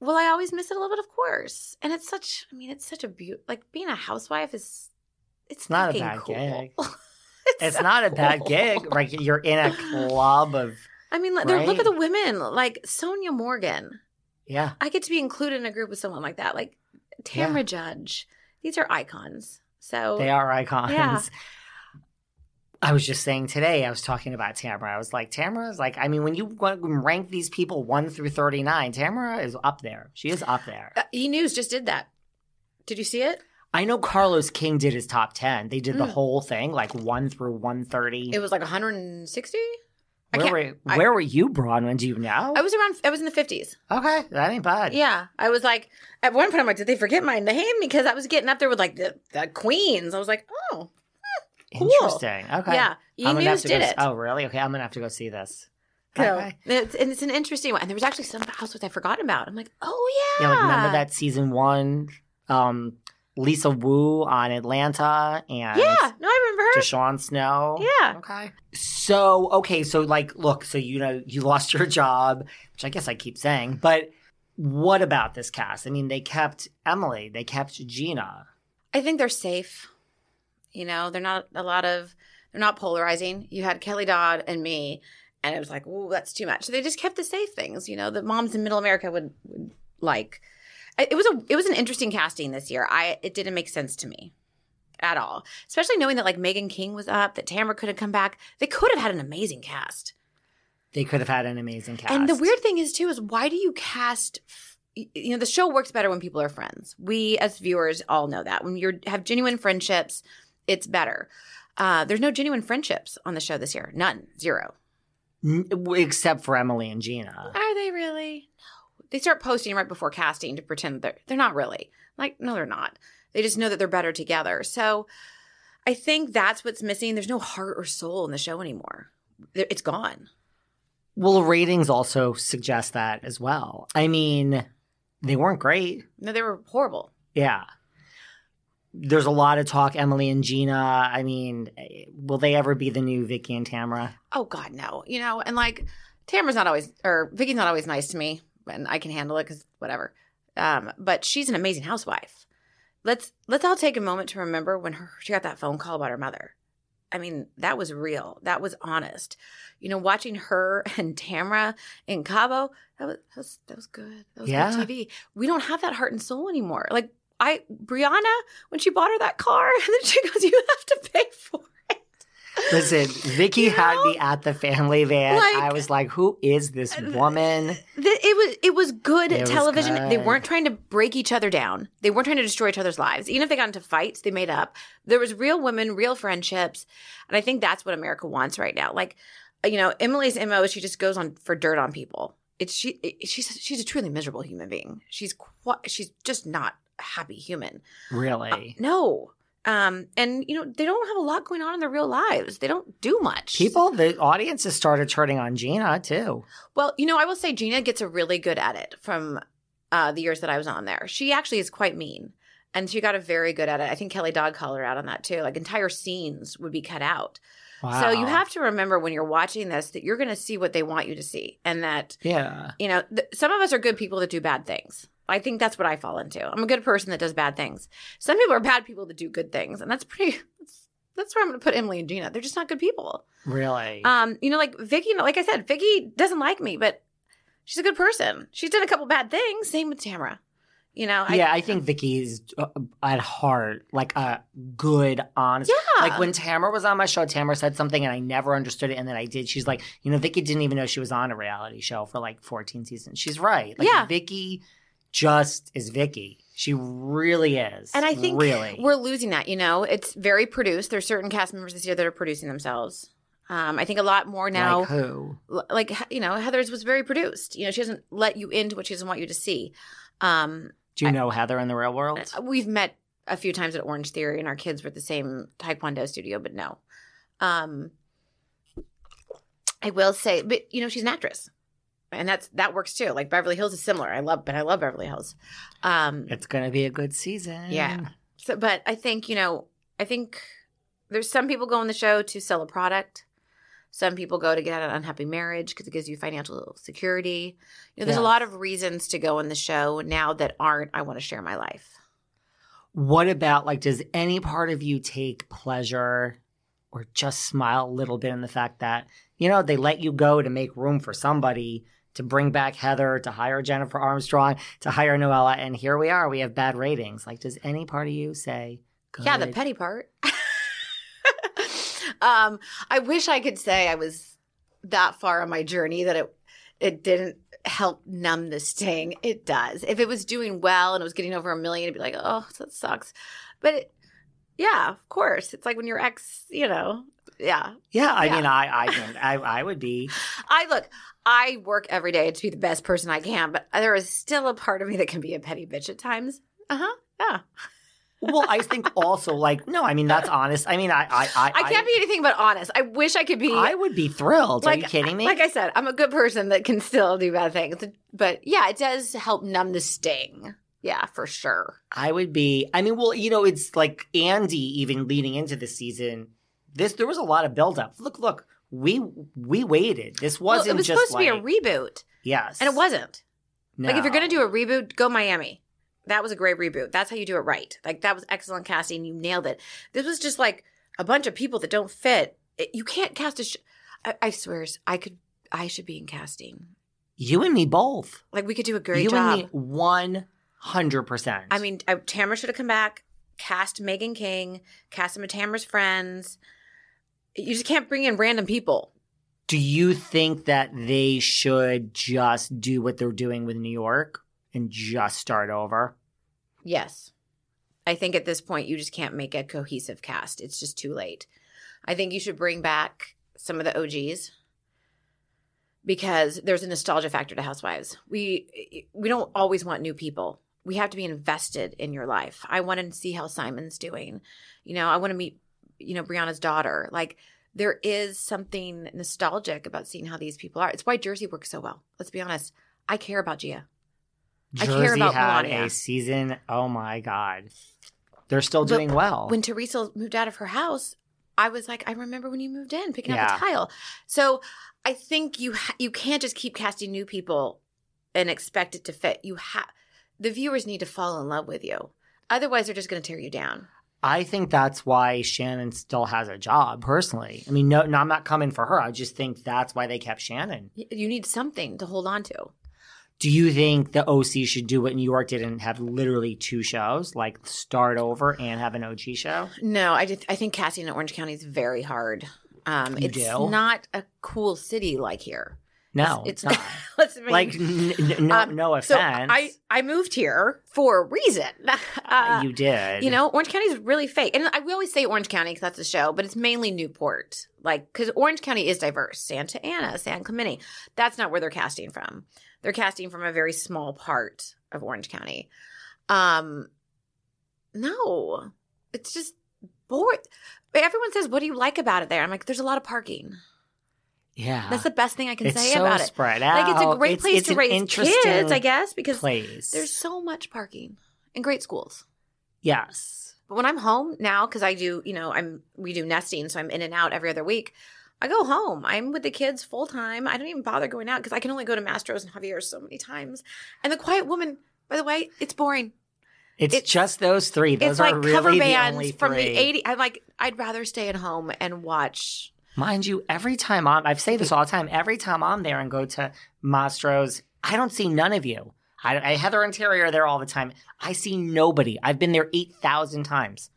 will I always miss it a little bit? Of course. And it's such. I mean, it's such a beaut. Like being a housewife is. It's, It's not a bad cool. gig. [LAUGHS] it's It's so not a bad gig. Like you're in a club of I mean, look- look at the women like Sonja Morgan. yeah. I get to be included in a group with someone like that, like Tamra Judge. These are icons. So They are icons. Yeah. [LAUGHS] I was just saying today, I was talking about Tamra. I was like, Tamra is like, I mean, when you rank these people one through 39, Tamra is up there. She is up there. Uh, E News just did that. Did you see it? I know Carlos King did his top 10. They did the Mm. whole thing, like one through 130. It was like 160. Where were, I- where were you, Braunwyn? Do you know? I was around. I was in the 50s. okay, that ain't bad. Yeah, I was like, at one point, I'm like, did they forget my name? Because I was getting up there with like the, the queens. I was like, oh, cool. Interesting. Okay. yeah. E I'm News did go, it. Oh, really? Okay, I'm gonna have to go see this. Okay. it's, and it's an interesting one. And there was actually some housewives I forgot about. I'm like, oh yeah, Yeah, like remember that season one, um, Lisa Wu on Atlanta and Yeah, no, I remember her. DeShawn Snow. Yeah. Okay. So okay, so like, look, so you know, you [LAUGHS] lost your job, which I guess I keep saying, but What about this cast? I mean, they kept Emily, they kept Gina. I think they're safe. You know, they're not a lot of they're not polarizing. You had Kelly Dodd and me, and it was like, oh, that's too much. So they just kept the safe things, you know, that moms in Middle America would, would like. It was a it was an interesting casting this year. I it didn't make sense to me at all, especially knowing that like Meghan King was up, that Tamra could have come back. They could have had an amazing cast. They could have had an amazing cast. And the weird thing is too is why do you cast? You know, the show works better when people are friends. We as viewers all know that when you have genuine friendships, it's better. Uh, there's no genuine friendships on the show this year. None. Zero. Except for Emily and Gina. Are they really? No. They start posting right before casting to pretend they're they're not really. Like, no, they're not. They just know that they're better together. So I think that's what's missing. There's no heart or soul in the show anymore. It's gone. Well, ratings also suggest that as well. I mean, they weren't great. No, they were horrible. Yeah. There's a lot of talk, Emily and Gina. I mean, will they ever be the new Vicki and Tamra? Oh God, no. You know, and like Tamra's not always, or Vicki's not always nice to me, and I can handle it because whatever. Um, but she's an amazing housewife. Let's let's all take a moment to remember when her, she got that phone call about her mother. I mean, that was real. That was honest. You know, watching her [LAUGHS] and Tamra in Cabo, that was that was, that was good. That was Yeah. good TV. We don't have that heart and soul anymore. Like I, Briana, when she bought her that car, [LAUGHS] and then she goes, "You have to pay for it." Listen, Vicki You had know? me at the family van. Like- I was like, who is this uh, woman? Th- It was it was good It was television. They weren't trying to break each other down. They weren't trying to destroy each other's lives. Even if they got into fights, they made up. There was real women, real friendships, and I think that's what America wants right now. Like, uh, you know, Emily's mo is she just goes on for dirt on people. It's she. it- she's she's a truly miserable human being. She's she's just not happy human. Really? No. Um, and you know they don't have a lot going on in their real lives. They don't do much. People, the audience has started turning on Gina too. Well, you know, I will say Gina gets a really good at it from uh, the years that I was on there. She actually is quite mean, and she got a very good at it. I think Kelly Dodd called her out on that too. Like entire scenes would be cut out. Wow. So you have to remember when you're watching this that you're going to see what they want you to see, and that Yeah. you know th- some of us are good people that do bad things. I think that's what I fall into. I'm a good person that does bad things. Some people are bad people that do good things, and that's pretty. [LAUGHS] That's, that's where I'm going to put Emily and Gina. They're just not good people. Really? Um, you know, like Vicki, like I said, Vicki doesn't like me, but she's a good person. She's done a couple bad things. Same with Tamra. You know, yeah, I think Vicki is uh, at heart like a good, honest. Yeah. Like when Tamra was on my show, Tamra said something and I never understood it, and then I did. She's like, you know, Vicki didn't even know she was on a reality show for like 14 seasons. She's right. Like, Yeah. Vicki just is Vicki. She really is. and I think really, we're losing that. You know, it's very produced. There's certain cast members this year that are producing themselves. Um, I think a lot more now. like who? like you know, Heather's was very produced. You know, she doesn't let you into what she doesn't want you to see. Um, Do you know Heather in the real world? we've met a few times at Orange Theory, and our kids were at the same Taekwondo studio, but no. Um, I will say, but you know, she's an actress, and that's that works too. Like Beverly Hills is similar. I love, but I love Beverly Hills. Um, It's gonna be a good season. yeah. So, but I think you know, I think there's some people go on the show to sell a product. Some people go to get out of an unhappy marriage because it gives you financial security. You know, there's a lot of reasons to go on the show now that aren't. I want to share my life. What about like, does any part of you take pleasure or just smile a little bit in the fact that, you know, they let you go to make room for somebody to bring back Heather, to hire Jennifer Armstrong, to hire Noella, and here we are. We have bad ratings. Like, does any part of you say, Good. Yeah, the petty part. [LAUGHS] um, I wish I could say I was that far on my journey that it it didn't help numb the sting. It does. If it was doing well and it was getting over a million, it'd be like, oh, that sucks. But it, yeah, of course, it's like when your ex, you know, yeah. Yeah, I Yeah. mean, I, I, can- I, I would be. I look. I work every day to be the best person I can, but there is still a part of me that can be a petty bitch at times. Uh huh. Yeah. Well, I think also like, no, I mean that's honest. I mean, I, I, I, I can't be anything but honest. I wish I could be. I would be thrilled. Are you kidding me? Like I said, I'm a good person that can still do bad things. But yeah, it does help numb the sting. Yeah, for sure. I would be. I mean, well, you know, it's like Andy even leading into the season. This there was a lot of buildup. Look, look, we we waited. This Well, wasn't it was just supposed to be a reboot, yes, and it wasn't. Like if you're gonna do a reboot, go Miami. That was a great reboot. That's how you do it right. Like that was excellent casting. You nailed it. This was just like a bunch of people that don't fit. It- you can't cast a. Sh- I, I swear, I could. I should be in casting. you and me both. Like we could do a great you job. and me, one hundred percent. I mean, I, Tamra should have come back, cast Meghan King, cast some of Tamra's friends. You just can't bring in random people. do you think that they should just do what they're doing with New York and just start over? Yes. I think at this point, you just can't make a cohesive cast. It's just too late. I think you should bring back some of the OGs because there's a nostalgia factor to Housewives. We we don't always want new people. We have to be invested in your life. I want to see how Simon's doing. You know, I want to meet, you know, Briana's daughter. Like there is something nostalgic about seeing how these people are. It's why Jersey works so well. Let's be honest. I care about Gia. I Jersey care about had Milania. a season. Oh my god, they're still But doing well. when Teresa moved out of her house, I was like, I remember when you moved in, picking up Yeah. a tile. So I think you ha- you can't just keep casting new people and expect it to fit. You have the viewers need to fall in love with you. Otherwise, they're just going to tear you down. I think that's why Shannon still has a job. Personally, I mean, no, no, I'm not coming for her. I just think that's why they kept Shannon. You need something to hold on to. Do you think the OC should do what New York did and have literally two shows, like start over and have an OG show? No, I did, I think casting in Orange County is very hard. Um, You it's do? not a cool city like here. No, it's, it's, not. [LAUGHS] let's I mean, like n- n- no, um, no So offense. I I moved here for a reason. [LAUGHS] Uh, you did. You know, Orange County is really fake. And I, we always say Orange County because that's the show, but it's mainly Newport. Like, because Orange County is diverse. Santa Ana, San Clemente. That's not where they're casting from. They're casting from a very small part of Orange County. Um, no, it's just bored. Everyone says, "What do you like about it?" There, I'm like, "There's a lot of parking." Yeah, That's the best thing I can it's say so about it. spread out. Like, it's a great It's- place it's to raise kids, I guess, because place. there's so much parking and great schools. yes, But when I'm home now, because I do, you know, I'm we do nesting, so I'm in and out every other week. I go home. I'm with the kids full time. I don't even bother going out because I can only go to Mastro's and Javier's so many times. And the Quiet Woman, by the way, it's boring. it's, it's- just those three. Those it's are like really cover bands from the '80s. I'm like, I'd rather stay at home and watch. Mind you, every time I'm, I say this all the time. Every time I'm there and go to Mastro's, I don't see none of you. I, I Heather and Terry are there all the time. I see nobody. I've been there eight thousand times.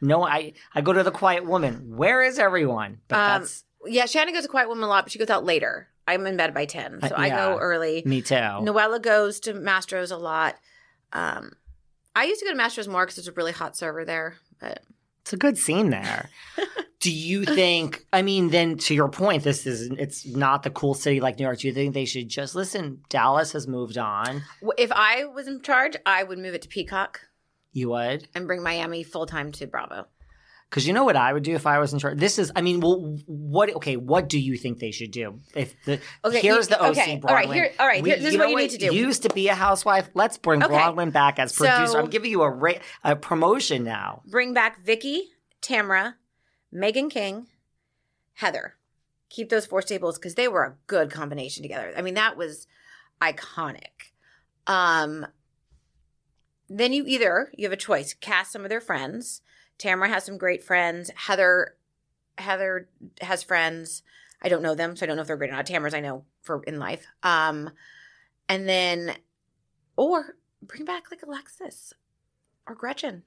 No, I I go to the Quiet Woman. Where is everyone? But Um, that's Yeah, Shannon goes to Quiet Woman a lot, but she goes out later. I'm in bed by ten, so Uh, I go early. me too. Noella goes to Mastro's a lot. Um, I used to go to Mastro's more because there's a really hot server there, but It's a good scene there. [LAUGHS] Do you think? I mean, then to your point, this is it's not the cool city like New York. Do you think they should just listen? Dallas has moved on. If I was in charge, I would move it to Peacock You would, and bring Miami full time to Bravo. because you know what I would do if I was in charge. This is, I mean, well, what? Okay, what do you think they should do? If the Okay, here's you- the OC okay, all right, here- all right, here- this is what you need to do. Used to be a housewife. Let's bring Okay. Braunwyn back as producer. So- I'm giving you a ra- a promotion now. Bring back Vicki, Tamra, Meghan King, Heather. Keep those four staples because they were a good combination together. I mean, that was iconic. Um, then you either you have a choice: cast some of their friends. Tamra has some great friends. Heather, Heather has friends. I don't know them, so I don't know if they're great or not. Tamra's I know for in life. Um, and then, or bring back like Alexis or Gretchen.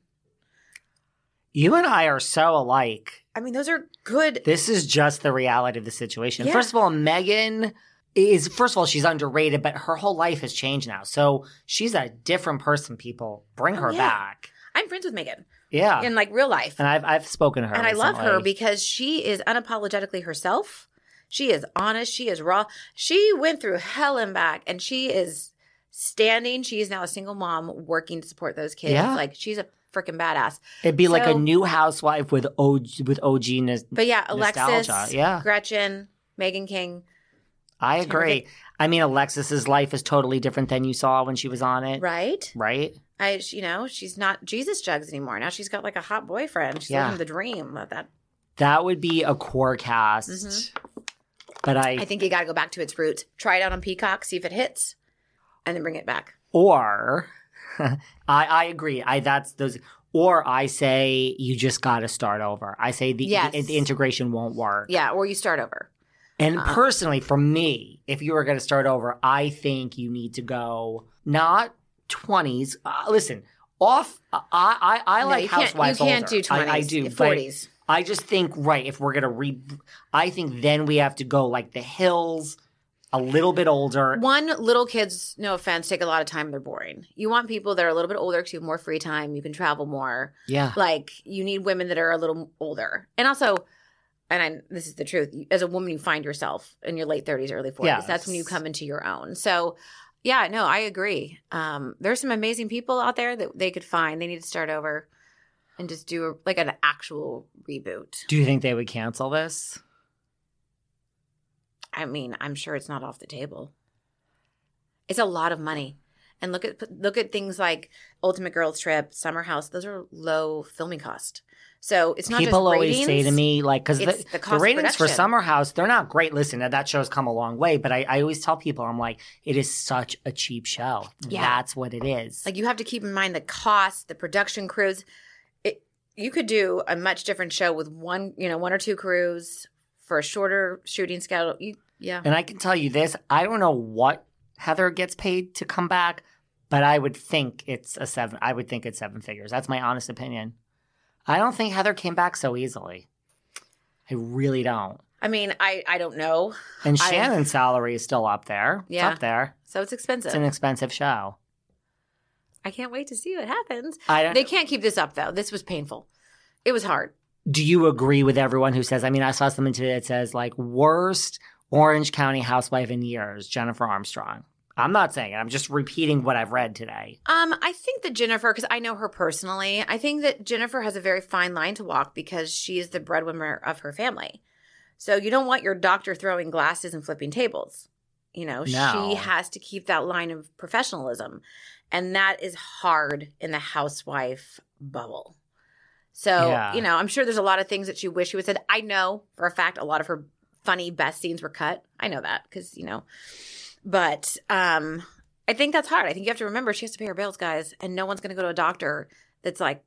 You and I are so alike. I mean, those are good. This is just the reality of the situation. Yeah. First of all, Meghan is first of all she's underrated, but her whole life has changed now. So she's a different person. People bring Oh, her yeah. back. I'm friends with Meghan Yeah, in like real life, and I've I've spoken to her, and I love her because she is unapologetically herself. She is honest. She is raw. She went through hell and back, and she is standing. She is now a single mom working to support those kids. Yeah. Like she's a freaking badass. It'd be like a new housewife with OG with OG. Nos- But yeah, Alexis, Nostalgia, yeah. Gretchen, Meghan King. I agree. I mean, Alexis's life is totally different than you saw when she was on it, Right? right? I, you know, she's not Jesus jugs anymore. Now she's got like a hot boyfriend. She's Yeah. living the dream of that. That would be a core cast. Mhm. But I, I think you got to go back to its roots. Try it out on Peacock, see if it hits. And then bring it back. Or [LAUGHS] I I agree. I that's those or I say you just got to start over. I say the, Yes. the the integration won't work. Yeah, or you start over. And Uh-uh. personally, for me, if you were going to start over, I think you need to go not 20s. Uh, listen, off. I I, I No, like housewives. You can't older. do twenties. I, I do. forties. I just think right. If we're going to re, I think then we have to go like the hills, a little bit older. One, little kids, no offense, take a lot of time. They're boring. You want people that are a little bit older because you have more free time. You can travel more. Yeah. Like you need women that are a little older, and also, and I, this is the truth. As a woman, you find yourself in your late thirties, early forties. Yes. That's when you come into your own. So, yeah, no, I agree. Um, there's some amazing people out there that they could find. They need to start over and just do a, like an actual reboot. Do you think they would cancel this? I mean, I'm sure it's not off the table. It's a lot of money. And look at look at things like Ultimate Girls Trip, Summer House. Those are low filming cost. So it's not People always say to me, like, because the, the the, ratings for. Summer House, they're not great. Listen, that- that show's come a long way, but I, I always tell people, I'm like, it is such a cheap show. Yeah. That's what it is. Like you have to keep in mind the cost, the production crews. It you could do a much different show with one, you know, one or two crews for a shorter shooting schedule. You, yeah. and I can tell you this I don't know what Heather gets paid to come back, but I would think it's a seven. I would think it's seven figures. That's my honest opinion. I don't think Heather came back so easily. I really don't. I mean, I I don't know. And I- Shannon's salary is still up there. Yeah. It's up there. So it's expensive. It's an expensive show. I can't wait to see what happens. I don't. They can't keep this up though. This was painful. It was hard. Do you agree with everyone who says? I mean, I saw something today that says like worst Orange County housewife in years, Jennifer Armstrong. I'm not saying it. I'm just repeating what I've read today. Um, I think that Jennifer, because I know her personally, I think that Jennifer has a very fine line to walk because she is the breadwinner of her family. So you don't want your doctor throwing glasses and flipping tables. You know, No. she has to keep that line of professionalism. And that is hard in the housewife bubble. So, Yeah. you know, I'm sure there's a lot of things that she wish she would said. I know for a fact a lot of her funny best scenes were cut. I know that because, you know, but um I think that's hard. I think you have to remember she has to pay her bills, guys, and no one's going to go to a doctor that's like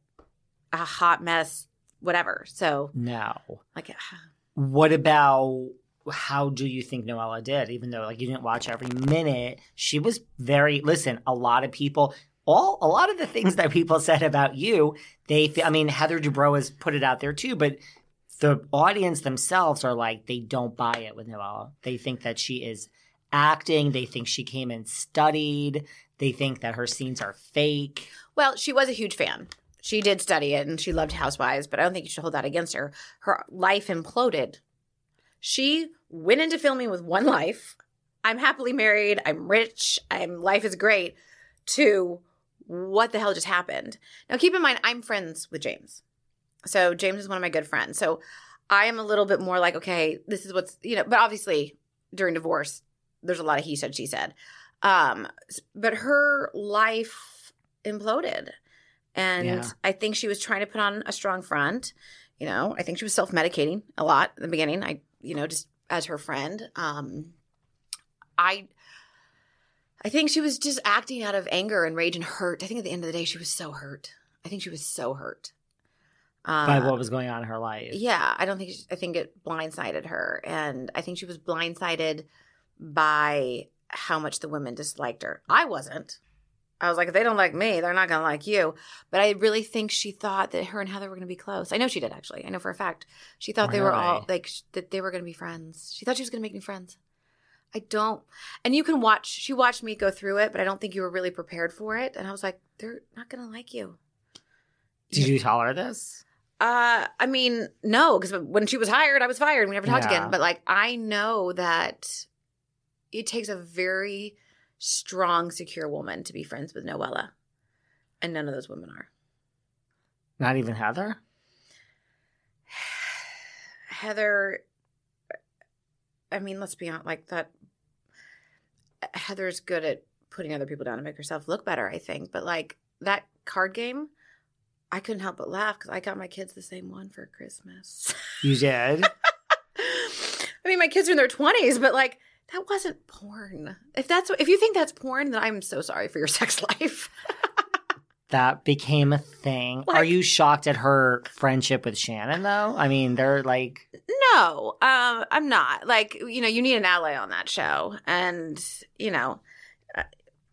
a hot mess, whatever. So, No. like, What about how do you think Noella did? Even though like you didn't watch every minute, she was very. Listen, a lot of people. All a lot of the things hmm. that people said about you, they. I mean, Heather Dubrow has put it out there too, but the audience themselves are like they don't buy it with Noella. They think that she is acting. They think she came and studied. They think that her scenes are fake. well, she was a huge fan. She did study it and she loved Housewives, but I don't think you should hold that against her. Her life imploded. She went into filming with one life. I'm happily married. I'm rich. I'm life is great. To what the hell just happened? Now, keep in mind, I'm friends with James. So James is one of my good friends. So I am a little bit more like, okay, this is what's you know. But obviously, during divorce, there's a lot of he said, she said. Um, but her life imploded, and Yeah. I think she was trying to put on a strong front. You know, I think she was self medicating a lot in the beginning. I, you know, just as her friend. Um, I I think she was just acting out of anger and rage and hurt. I think at the end of the day, she was so hurt. I think she was so hurt. Uh, by what was going on in her life. yeah, I don't think she, I think it blindsided her, and I think she was blindsided by how much the women disliked her. I wasn't. I was like, if they don't like me, they're not gonna like you. But I really think she thought that her and Heather were gonna be close. I know she did actually. I know for a fact. She thought they were all like sh- that they were gonna be friends. She thought she was gonna make new friends. I don't. And you can watch. She watched me go through it, but I don't think you were really prepared for it. And I was like, they're not gonna like you. Did you tell her this? Uh, I mean, no, because when she was hired, I was fired. We never talked Yeah. again. But like, I know that it takes a very strong, secure woman to be friends with Noella, and none of those women are. Not even Heather? [SIGHS] Heather, I mean, let's be honest, like that. Heather's good at putting other people down to make herself look better, I think. But like that card game, I couldn't help but laugh because I got my kids the same one for Christmas. You [LAUGHS] did? I mean, my kids are in their 20s, but like That wasn't porn. If that's if you think that's porn, then I'm so sorry for your [LAUGHS] sex life. [LAUGHS] that became a thing. Are you shocked at her friendship with Shannon though? I mean, they're like no, um, I'm not. Like you know, you need an ally on that show, and you know, uh,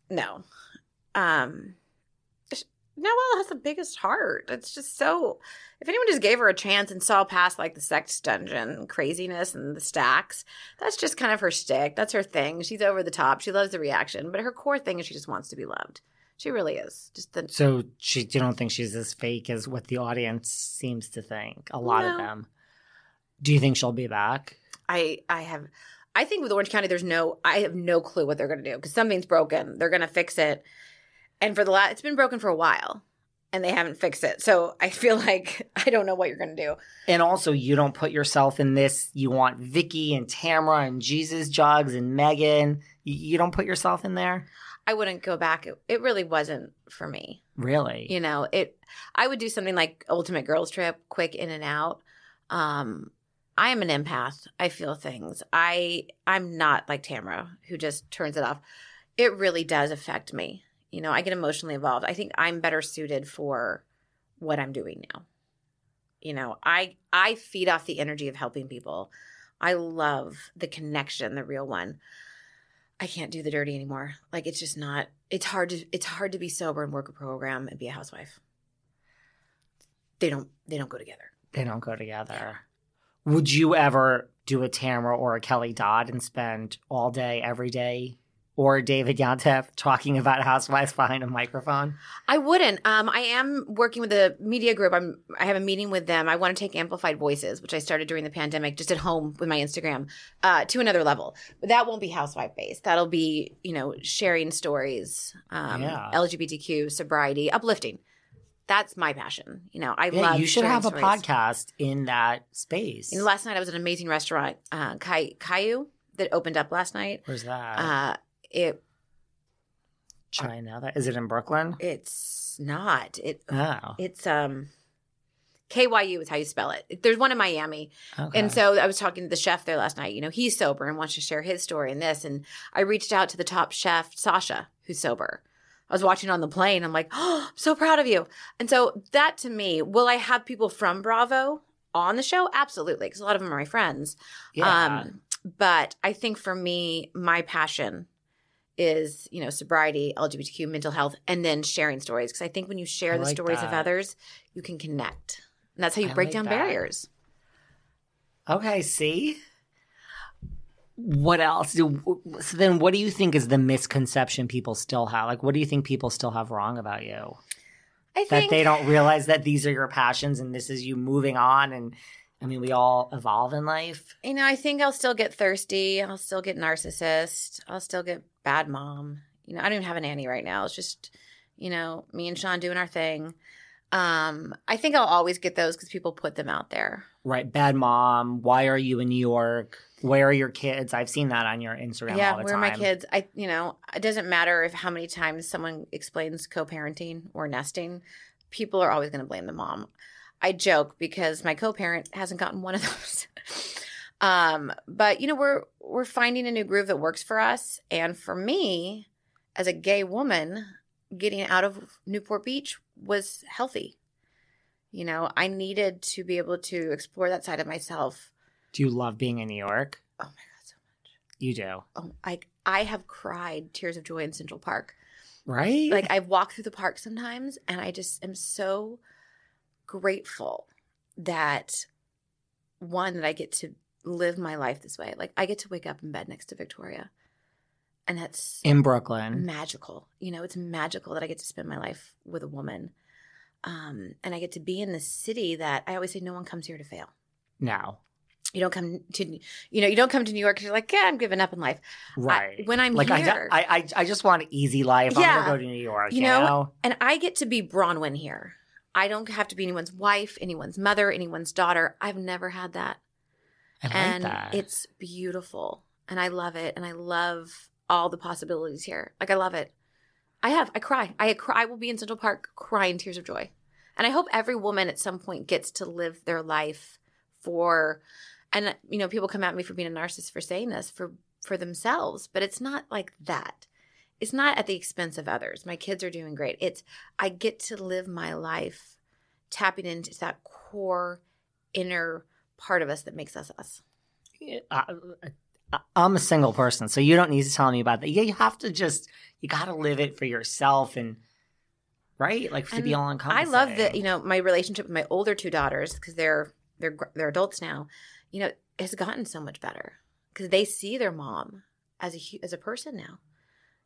no, um, Noella has the biggest heart. It's just so. If anyone just gave her a chance and saw past like the sex dungeon craziness and the stacks, that's just kind of her stick. That's her thing. She's over the top. She loves the reaction, but her core thing is she just wants to be loved. She really is. Just the so she you don't think she's as fake as what the audience seems to think. A lot of them. Do you think she'll be back? I I have I think with Orange County there's no I have no clue what they're going to do because something's broken. They're going to fix it. And for the last it's been broken for a while and they haven't fixed it. So I feel [LAUGHS] like I don't know what you're going to do. And also, you don't put yourself in this. You want Vicki and Tamra and Jesus Jugs and Meghan. You, you don't put yourself in there, I wouldn't go back. It, it really wasn't for me. really. You know, it I would do something like Ultimate Girls Trip, quick in and out. Um I am an empath. I feel things. I I'm not like Tamra who just turns it off. It really does affect me. You know, I get emotionally involved. I think I'm better suited for what I'm doing now. You know, I I feed off the energy of helping people. I love the connection, the real one. I can't do the dirty anymore. Like it's just not it's hard to it's hard to be sober and work a program and be a housewife. They don't they don't go together. They don't go together. Would you ever do a Tamra or a Kelly Dodd and spend all day, every day, or David Yontef talking about housewives behind a microphone? I wouldn't. Um, I am working with a media group. I'm. I have a meeting with them. I want to take amplified voices, which I started during the pandemic, just at home with my Instagram, uh, to another level. But that won't be housewife based. That'll be, you know, sharing stories, um, Yeah. LGBTQ, sobriety, uplifting. That's my passion. You know, I Yeah, love. you should have a stories. podcast in that space. You know, last night I was at an amazing restaurant, uh, Kai- Caillou, that opened up last night. Where's that? Uh, it China. That is it in Brooklyn? it's not. It Oh, it's um KYU is how you spell it. There's one in Miami. okay. And so I was talking to the chef there last night. You know, he's sober and wants to share his story in this. And I reached out to the top chef, Sasha, who's sober. I was watching on the plane. I'm like, oh, [GASPS] I'm so proud of you. And so that to me, will I have people from Bravo on the show? Absolutely, because a lot of them are my friends. yeah. Um, but I think for me, my passion is, you know, sobriety, LGBTQ, mental health, and then sharing stories. Because I think when you share I the like stories of others, you can connect. And that's how you I break like down that. barriers. Okay, see? What else? Do, so then what do you think is the misconception people still have? Like what do you think people still have wrong about you? I think That they don't realize that these are your passions and this is you moving on and I mean we all evolve in life. you know, I think I'll still get thirsty. I'll still get narcissist. I'll still get bad mom. You know, I don't even have a nanny right now. It's just, you know, me and Sean doing our thing. Um, I think I'll always get those because people put them out there. Right, bad mom, why are you in New York? Where are your kids? I've seen that on your Instagram yeah, all the where are my kids? I, you know, it doesn't matter if how many times someone explains co-parenting or nesting. People are always going to blame the mom. I joke because my co-parent hasn't gotten one of those. [LAUGHS] um, but you know, we're we're finding a new groove that works for us, and for me, as a gay woman, getting out of Newport Beach was healthy. You know, I needed to be able to explore that side of myself. Do you love being in New York? Oh my god, so much. You do. Oh, I I have cried tears of joy in Central Park. Right? Like I've walked through the park sometimes, and I just am so grateful that one that I get to live my life this way. Like I get to wake up in bed next to Victoria, and that's in Brooklyn. magical. You know, it's magical that I get to spend my life with a woman. Um, and I get to be in the city that I always say no one comes here to fail. No. You don't come to, you know, you don't come to New York because you're like, yeah, I'm giving up in life. I- Right. when I'm like here, I, I, I just want an easy life. I'm Yeah. gonna go to New York. You You, know, know, and I get to be Braunwyn here. I don't have to be anyone's wife, anyone's mother, anyone's daughter. I've never had that. I like and that. it's beautiful. And I love it. And I love all the possibilities here. Like I love it. I have. I cry. I cry. I will be in Central Park crying tears of joy. And I hope every woman at some point gets to live their life for and you know, people come at me for being a narcissist for saying this, for for themselves, but it's not like that. It's not at the expense of others. My kids are doing great. It's I get to live my life tapping into that core inner part of us that makes us us. I, I'm a single person, so you don't need to tell me about that. Yeah, you have to just you got to live it for yourself and right, like to And be all I love that you know my relationship with my older two daughters because they're they're they're adults now. You know, has gotten so much better because they see their mom as a as a person now.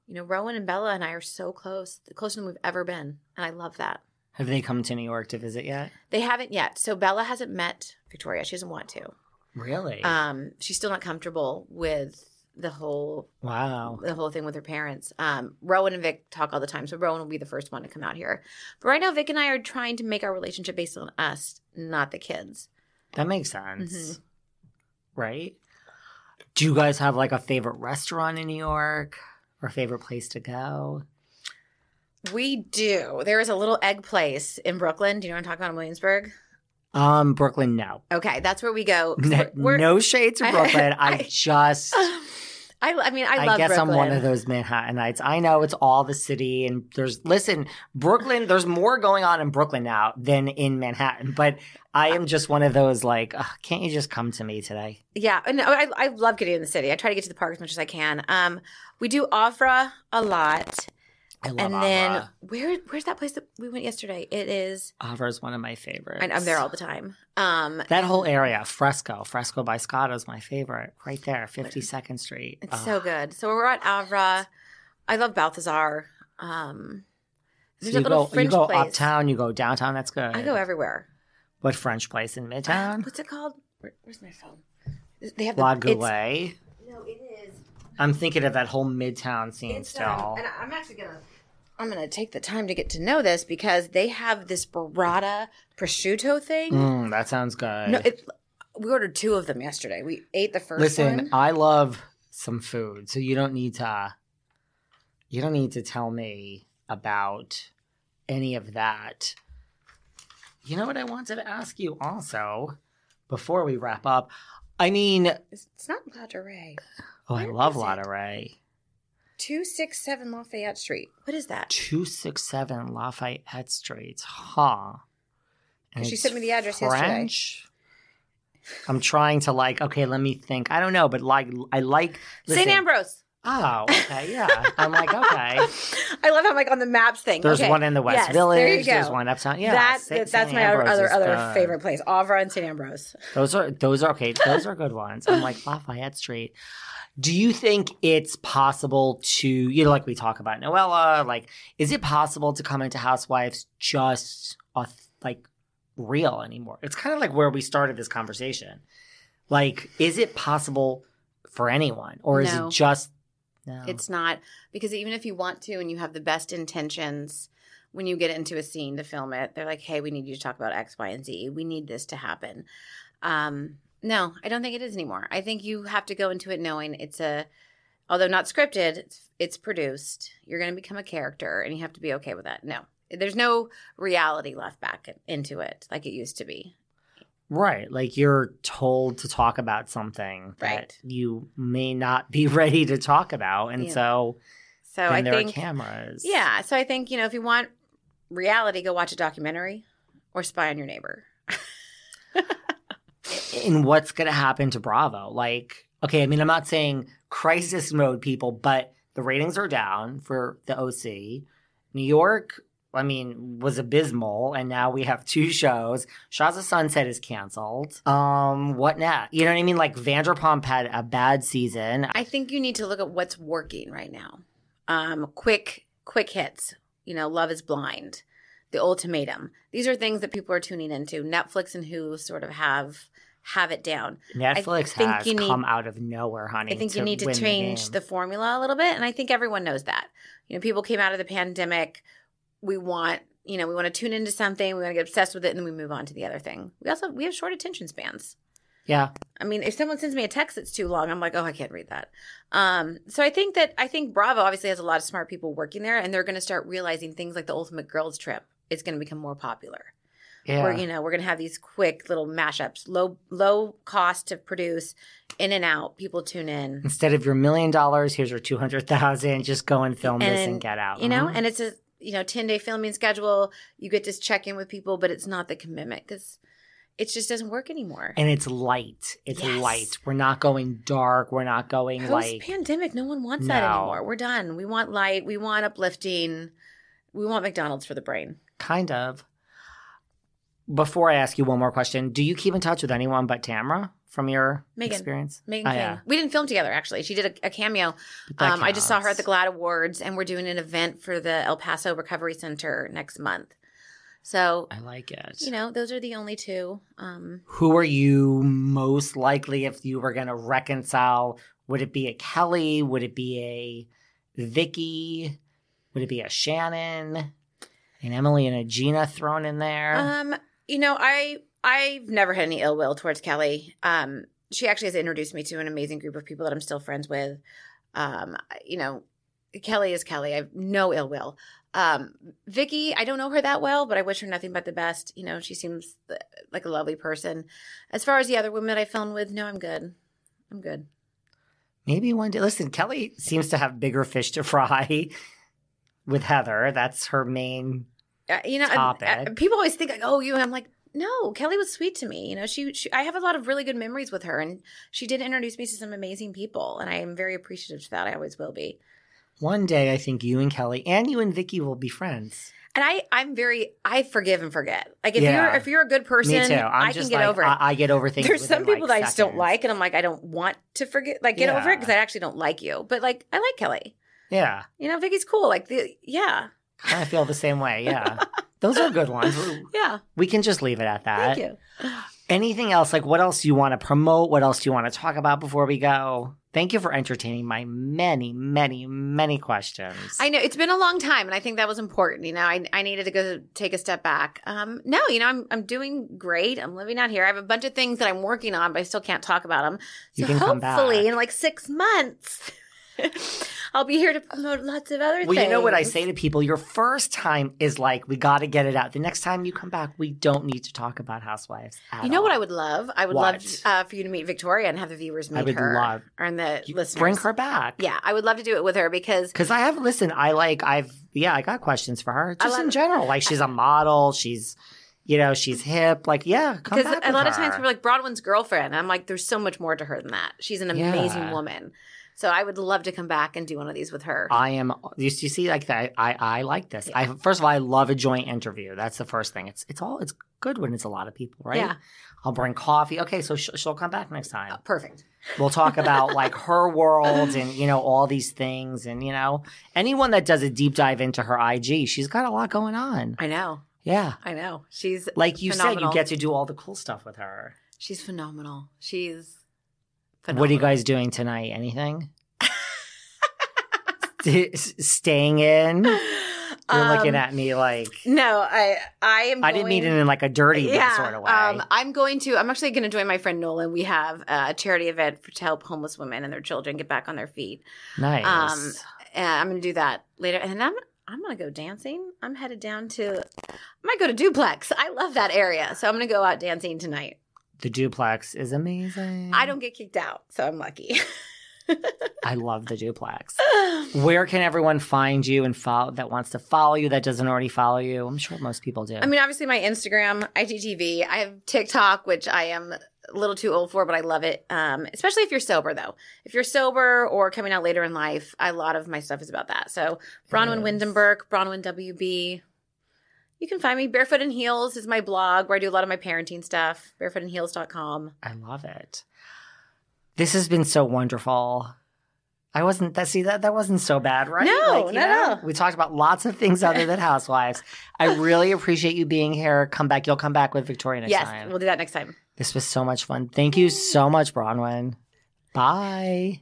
You know, Rowan and Bella and I are so close, closer than we've ever been, and I love that. Have they come to New York to visit yet? They haven't yet, so Bella hasn't met Victoria. She doesn't want to. Really? Um, she's still not comfortable with the whole wow. the whole thing with her parents. Um, Rowan and Vic talk all the time, so Rowan will be the first one to come out here. But right now, Vic and I are trying to make our relationship based on us, not the kids. That makes sense. Mhm. Right? Do you guys have like a favorite restaurant in New York or favorite place to go? We do. There is a little egg place in Brooklyn. Do you know what I'm talking about in Williamsburg? Um, Brooklyn, no. Okay, that's where we go. [LAUGHS] No, we're- we're- no shade to [LAUGHS] Brooklyn. I, [LAUGHS] I- just, I, I mean, I I, love guess Brooklyn. I'm one of those Manhattanites. I know it's all the city, and there's listen, Brooklyn. There's more going on in Brooklyn now than in Manhattan. But I am just one of those like, ugh, can't you just come to me today? Yeah, and I, I love getting in the city. I try to get to the park as much as I can. Um, we do Avra a lot, I love and then where where's that place that we went yesterday? It is. Avra is one of my favorites. I, I'm there all the time. Um, That whole area, Fresco, Fresco by Scotto is my favorite. Right there, 52nd Street. It's Ugh. so good. So we're at Avra. I love Balthazar. Um, So there's you a little go, you French go place. uptown, you go downtown. That's good. I go everywhere. What French place in Midtown? What's it called? Where, where's my phone? They have the La Goulet. No, it is. I'm thinking of that whole Midtown scene It's still. um, and I'm actually gonna. I'm gonna take the time to get to know this because they have this burrata prosciutto thing. Mm, that sounds good. No, it, we ordered two of them yesterday. We ate the first Listen, one. I love some food, so you don't need to. You don't need to tell me about any of that. You know what I wanted to ask you also before we wrap up. I mean, It's, it's not La Oh, I love it? Ray. Two six seven Lafayette Street. What is that? 267 Lafayette Street. Huh. And She sent me the address yesterday. French? I'm trying to like, okay, let me think. I don't know, but like, I like. Sant Ambroeus. Oh, [LAUGHS] okay, yeah. I'm like, okay. [LAUGHS] I love how I'm like on the maps thing. There's Okay. one in the West Yes, Village. There you go. There's one uptown. Yeah, that, St. that's St. my other Ambrose other, other good. favorite place. Avra and Sant Ambroeus. Those are those are okay. Those are good ones. I'm like [LAUGHS] Lafayette Street. Do you think it's possible to, you know, like we talk about Noella, like, is it possible to come into Housewives just like real anymore? It's kind of like where we started this conversation. Like, is it possible for anyone, or is No. it just no? It's not because even if you want to and you have the best intentions, when you get into a scene to film it, they're like, "Hey, we need you to talk about X, Y, and Z. We need this to happen." Um, no, I don't think it is anymore. I think you have to go into it knowing it's a, although not scripted, it's, it's produced. You're going to become a character, and you have to be okay with that. No, there's no reality left back into it like it used to be. Right. Like you're told to talk about something that Right. you may not be [LAUGHS] ready to talk about. And Yeah. so So I there think are cameras. Yeah. So I think, you know, if you want reality, go watch a documentary or spy on your neighbor. And what's going to happen to Bravo? Like, okay, I mean, I'm not saying crisis mode people, but the ratings are down for the OC. New York, I mean, was abysmal, and now we have two shows. Shahs of Sunset is canceled. Um, what now? You know what I mean? Like Vanderpump had a bad season. I think you need to look at what's working right now. Um, quick, quick hits. You know, Love is Blind, The Ultimatum. These are things that people are tuning into. Netflix and Hulu sort of have have it down. Netflix think has you need- come out of nowhere, honey. I think you need to win the change the, formula a little bit, and I think everyone knows that. You know, people came out of the pandemic. We want, you know, we want to tune into something. We want to get obsessed with it, and then we move on to the other thing. We also we have short attention spans. Yeah. I mean, if someone sends me a text that's too long, I'm like, oh, I can't read that. Um, so I think that I think Bravo obviously has a lot of smart people working there, and they're going to start realizing things like the Ultimate Girls Trip is going to become more popular. Yeah. We're you know we're gonna have these quick little mashups, low low cost to produce, in and out. People tune in, Instead of your million dollars, here's your 200,000. Just go and film this and get out. You know, Mhm. and it's a you know ten day filming schedule. You get to check in with people, but it's not the commitment because it just doesn't work anymore. and it's light. It's Yes. light. We're not going dark. We're not going Post like pandemic, no one wants that anymore. We're done. We want light. We want uplifting. We want McDonald's for the brain. kind of. Before I ask you one more question, do you keep in touch with anyone but Tamra from your Meghan. experience? Meghan Oh, King. yeah. We didn't film together actually. She did a, a cameo. Um, I just saw her at the GLAAD Awards, and we're doing an event for the El Paso Recovery Center next month. So I like it. you know, those are the only two. Um, Who are you most likely if you were going to reconcile? Would it be a Kelly? Would it be a Vicki? Would it be a Shannon? And Emily and a Gina thrown in there? um, you know, I I've never had any ill will towards Kelly. Um, she actually has introduced me to an amazing group of people that I'm still friends with. Um, you know, Kelly is Kelly. I have no ill will. Um, Vicki, I don't know her that well, but I wish her nothing but the best. You know, she seems like a lovely person. As far as the other women that I filmed with, no, I'm good. I'm good. Maybe one day. Listen, Kelly seems to have bigger fish to fry [LAUGHS] with Heather. That's her main. Uh, you know, Topic. uh, people always think like, oh, you. I'm like, no, Kelly was sweet to me. You know, she, she. I have a lot of really good memories with her, and she did introduce me to some amazing people, and I am very appreciative to that. I always will be. One day, I think you and Kelly and you and Vicki will be friends. And I, I'm very, I forgive and forget. Like if Yeah. you're, if you're a good person, Me too. I'm I can get like, over it. I, I get over things. There's some people like, that I just don't like, and I'm like, I don't want to forget, like get over it because I actually don't like you. But like, I like Kelly. Yeah, You know, Vicki's cool. Like the, yeah, I feel the same way. Yeah, [LAUGHS] those are good ones. yeah. We can just leave it at that. Thank you. Anything else? Like, what else do you want to promote? What else do you want to talk about before we go? Thank you for entertaining my many, many, many questions. I know it's been a long time, and I think that was important. You know, I, I needed to go take a step back. Um, no, you know, I'm I'm doing great. I'm living out here. I have a bunch of things that I'm working on, but I still can't talk about them. So You can come hopefully, in like six months, [LAUGHS] I'll be here to promote lots of other Well, things. you know what I say to people? Your first time is like, we got to get it out. The next time you come back, we don't need to talk about Housewives. at You know what. I would love? I would What? love uh, for you to meet Victoria and have the viewers meet I would her. love- and the You listeners. Bring her back. Yeah, I would love to do it with her because Because I have, listen, I like, I've, yeah, I got questions for her. Just in general. Like, she's a model. She's, you know, she's hip. Like, yeah, come because a lot of times people are like Braunwyn's girlfriend. I'm like, there's so much more to her than that. She's an Yeah. amazing woman. So I would love to come back and do one of these with her. I am. You, you see, like that. I, I like this. I first of all, I love a joint interview. That's the first thing. It's it's all it's good when it's a lot of people, right? Yeah. I'll bring coffee. Okay, so sh- she'll come back next time. Uh, perfect. We'll talk about [LAUGHS] like her world and you know all these things and you know anyone that does a deep dive into her IG, she's got a lot going on. I know. Yeah, I know. She's like you said, you get to do all the cool stuff with her. she's phenomenal. She's phenomenal. What are you guys doing tonight? Anything? Staying in? You're looking Um, at me like No, I I am. I didn't mean it in like a dirty sort of way. Um, I'm going to. I'm actually going to join my friend Nolan. We have a charity event for, to help homeless women and their children get back on their feet. nice. Um, and I'm going to do that later. And I'm I'm going to go dancing. I'm headed down to. I might go to Duplex. I love that area, so I'm going to go out dancing tonight. The duplex is amazing. I don't get kicked out, so I'm lucky. [LAUGHS] I love the duplex. Where can everyone find you and follow that wants to follow you that doesn't already follow you? I'm sure most people do. I mean, obviously, my Instagram, IGTV. I have TikTok, which I am a little too old for, but I love it. Um, especially if you're sober, though. If you're sober or coming out later in life, a lot of my stuff is about that. So, Braunwyn. Windenberg, Braunwyn WB. You can find me. Barefoot and Heels is my blog where I do a lot of my parenting stuff. Barefootandheels.com. I love it. This has been so wonderful. I wasn't that see that that wasn't so bad, right? No, you no, no. We talked about lots of things other than [LAUGHS] housewives. I really appreciate you being here. Come back. You'll come back with Victoria next yes, time. we'll do that next time. This was so much fun. Thank you so much, Braunwyn. Bye.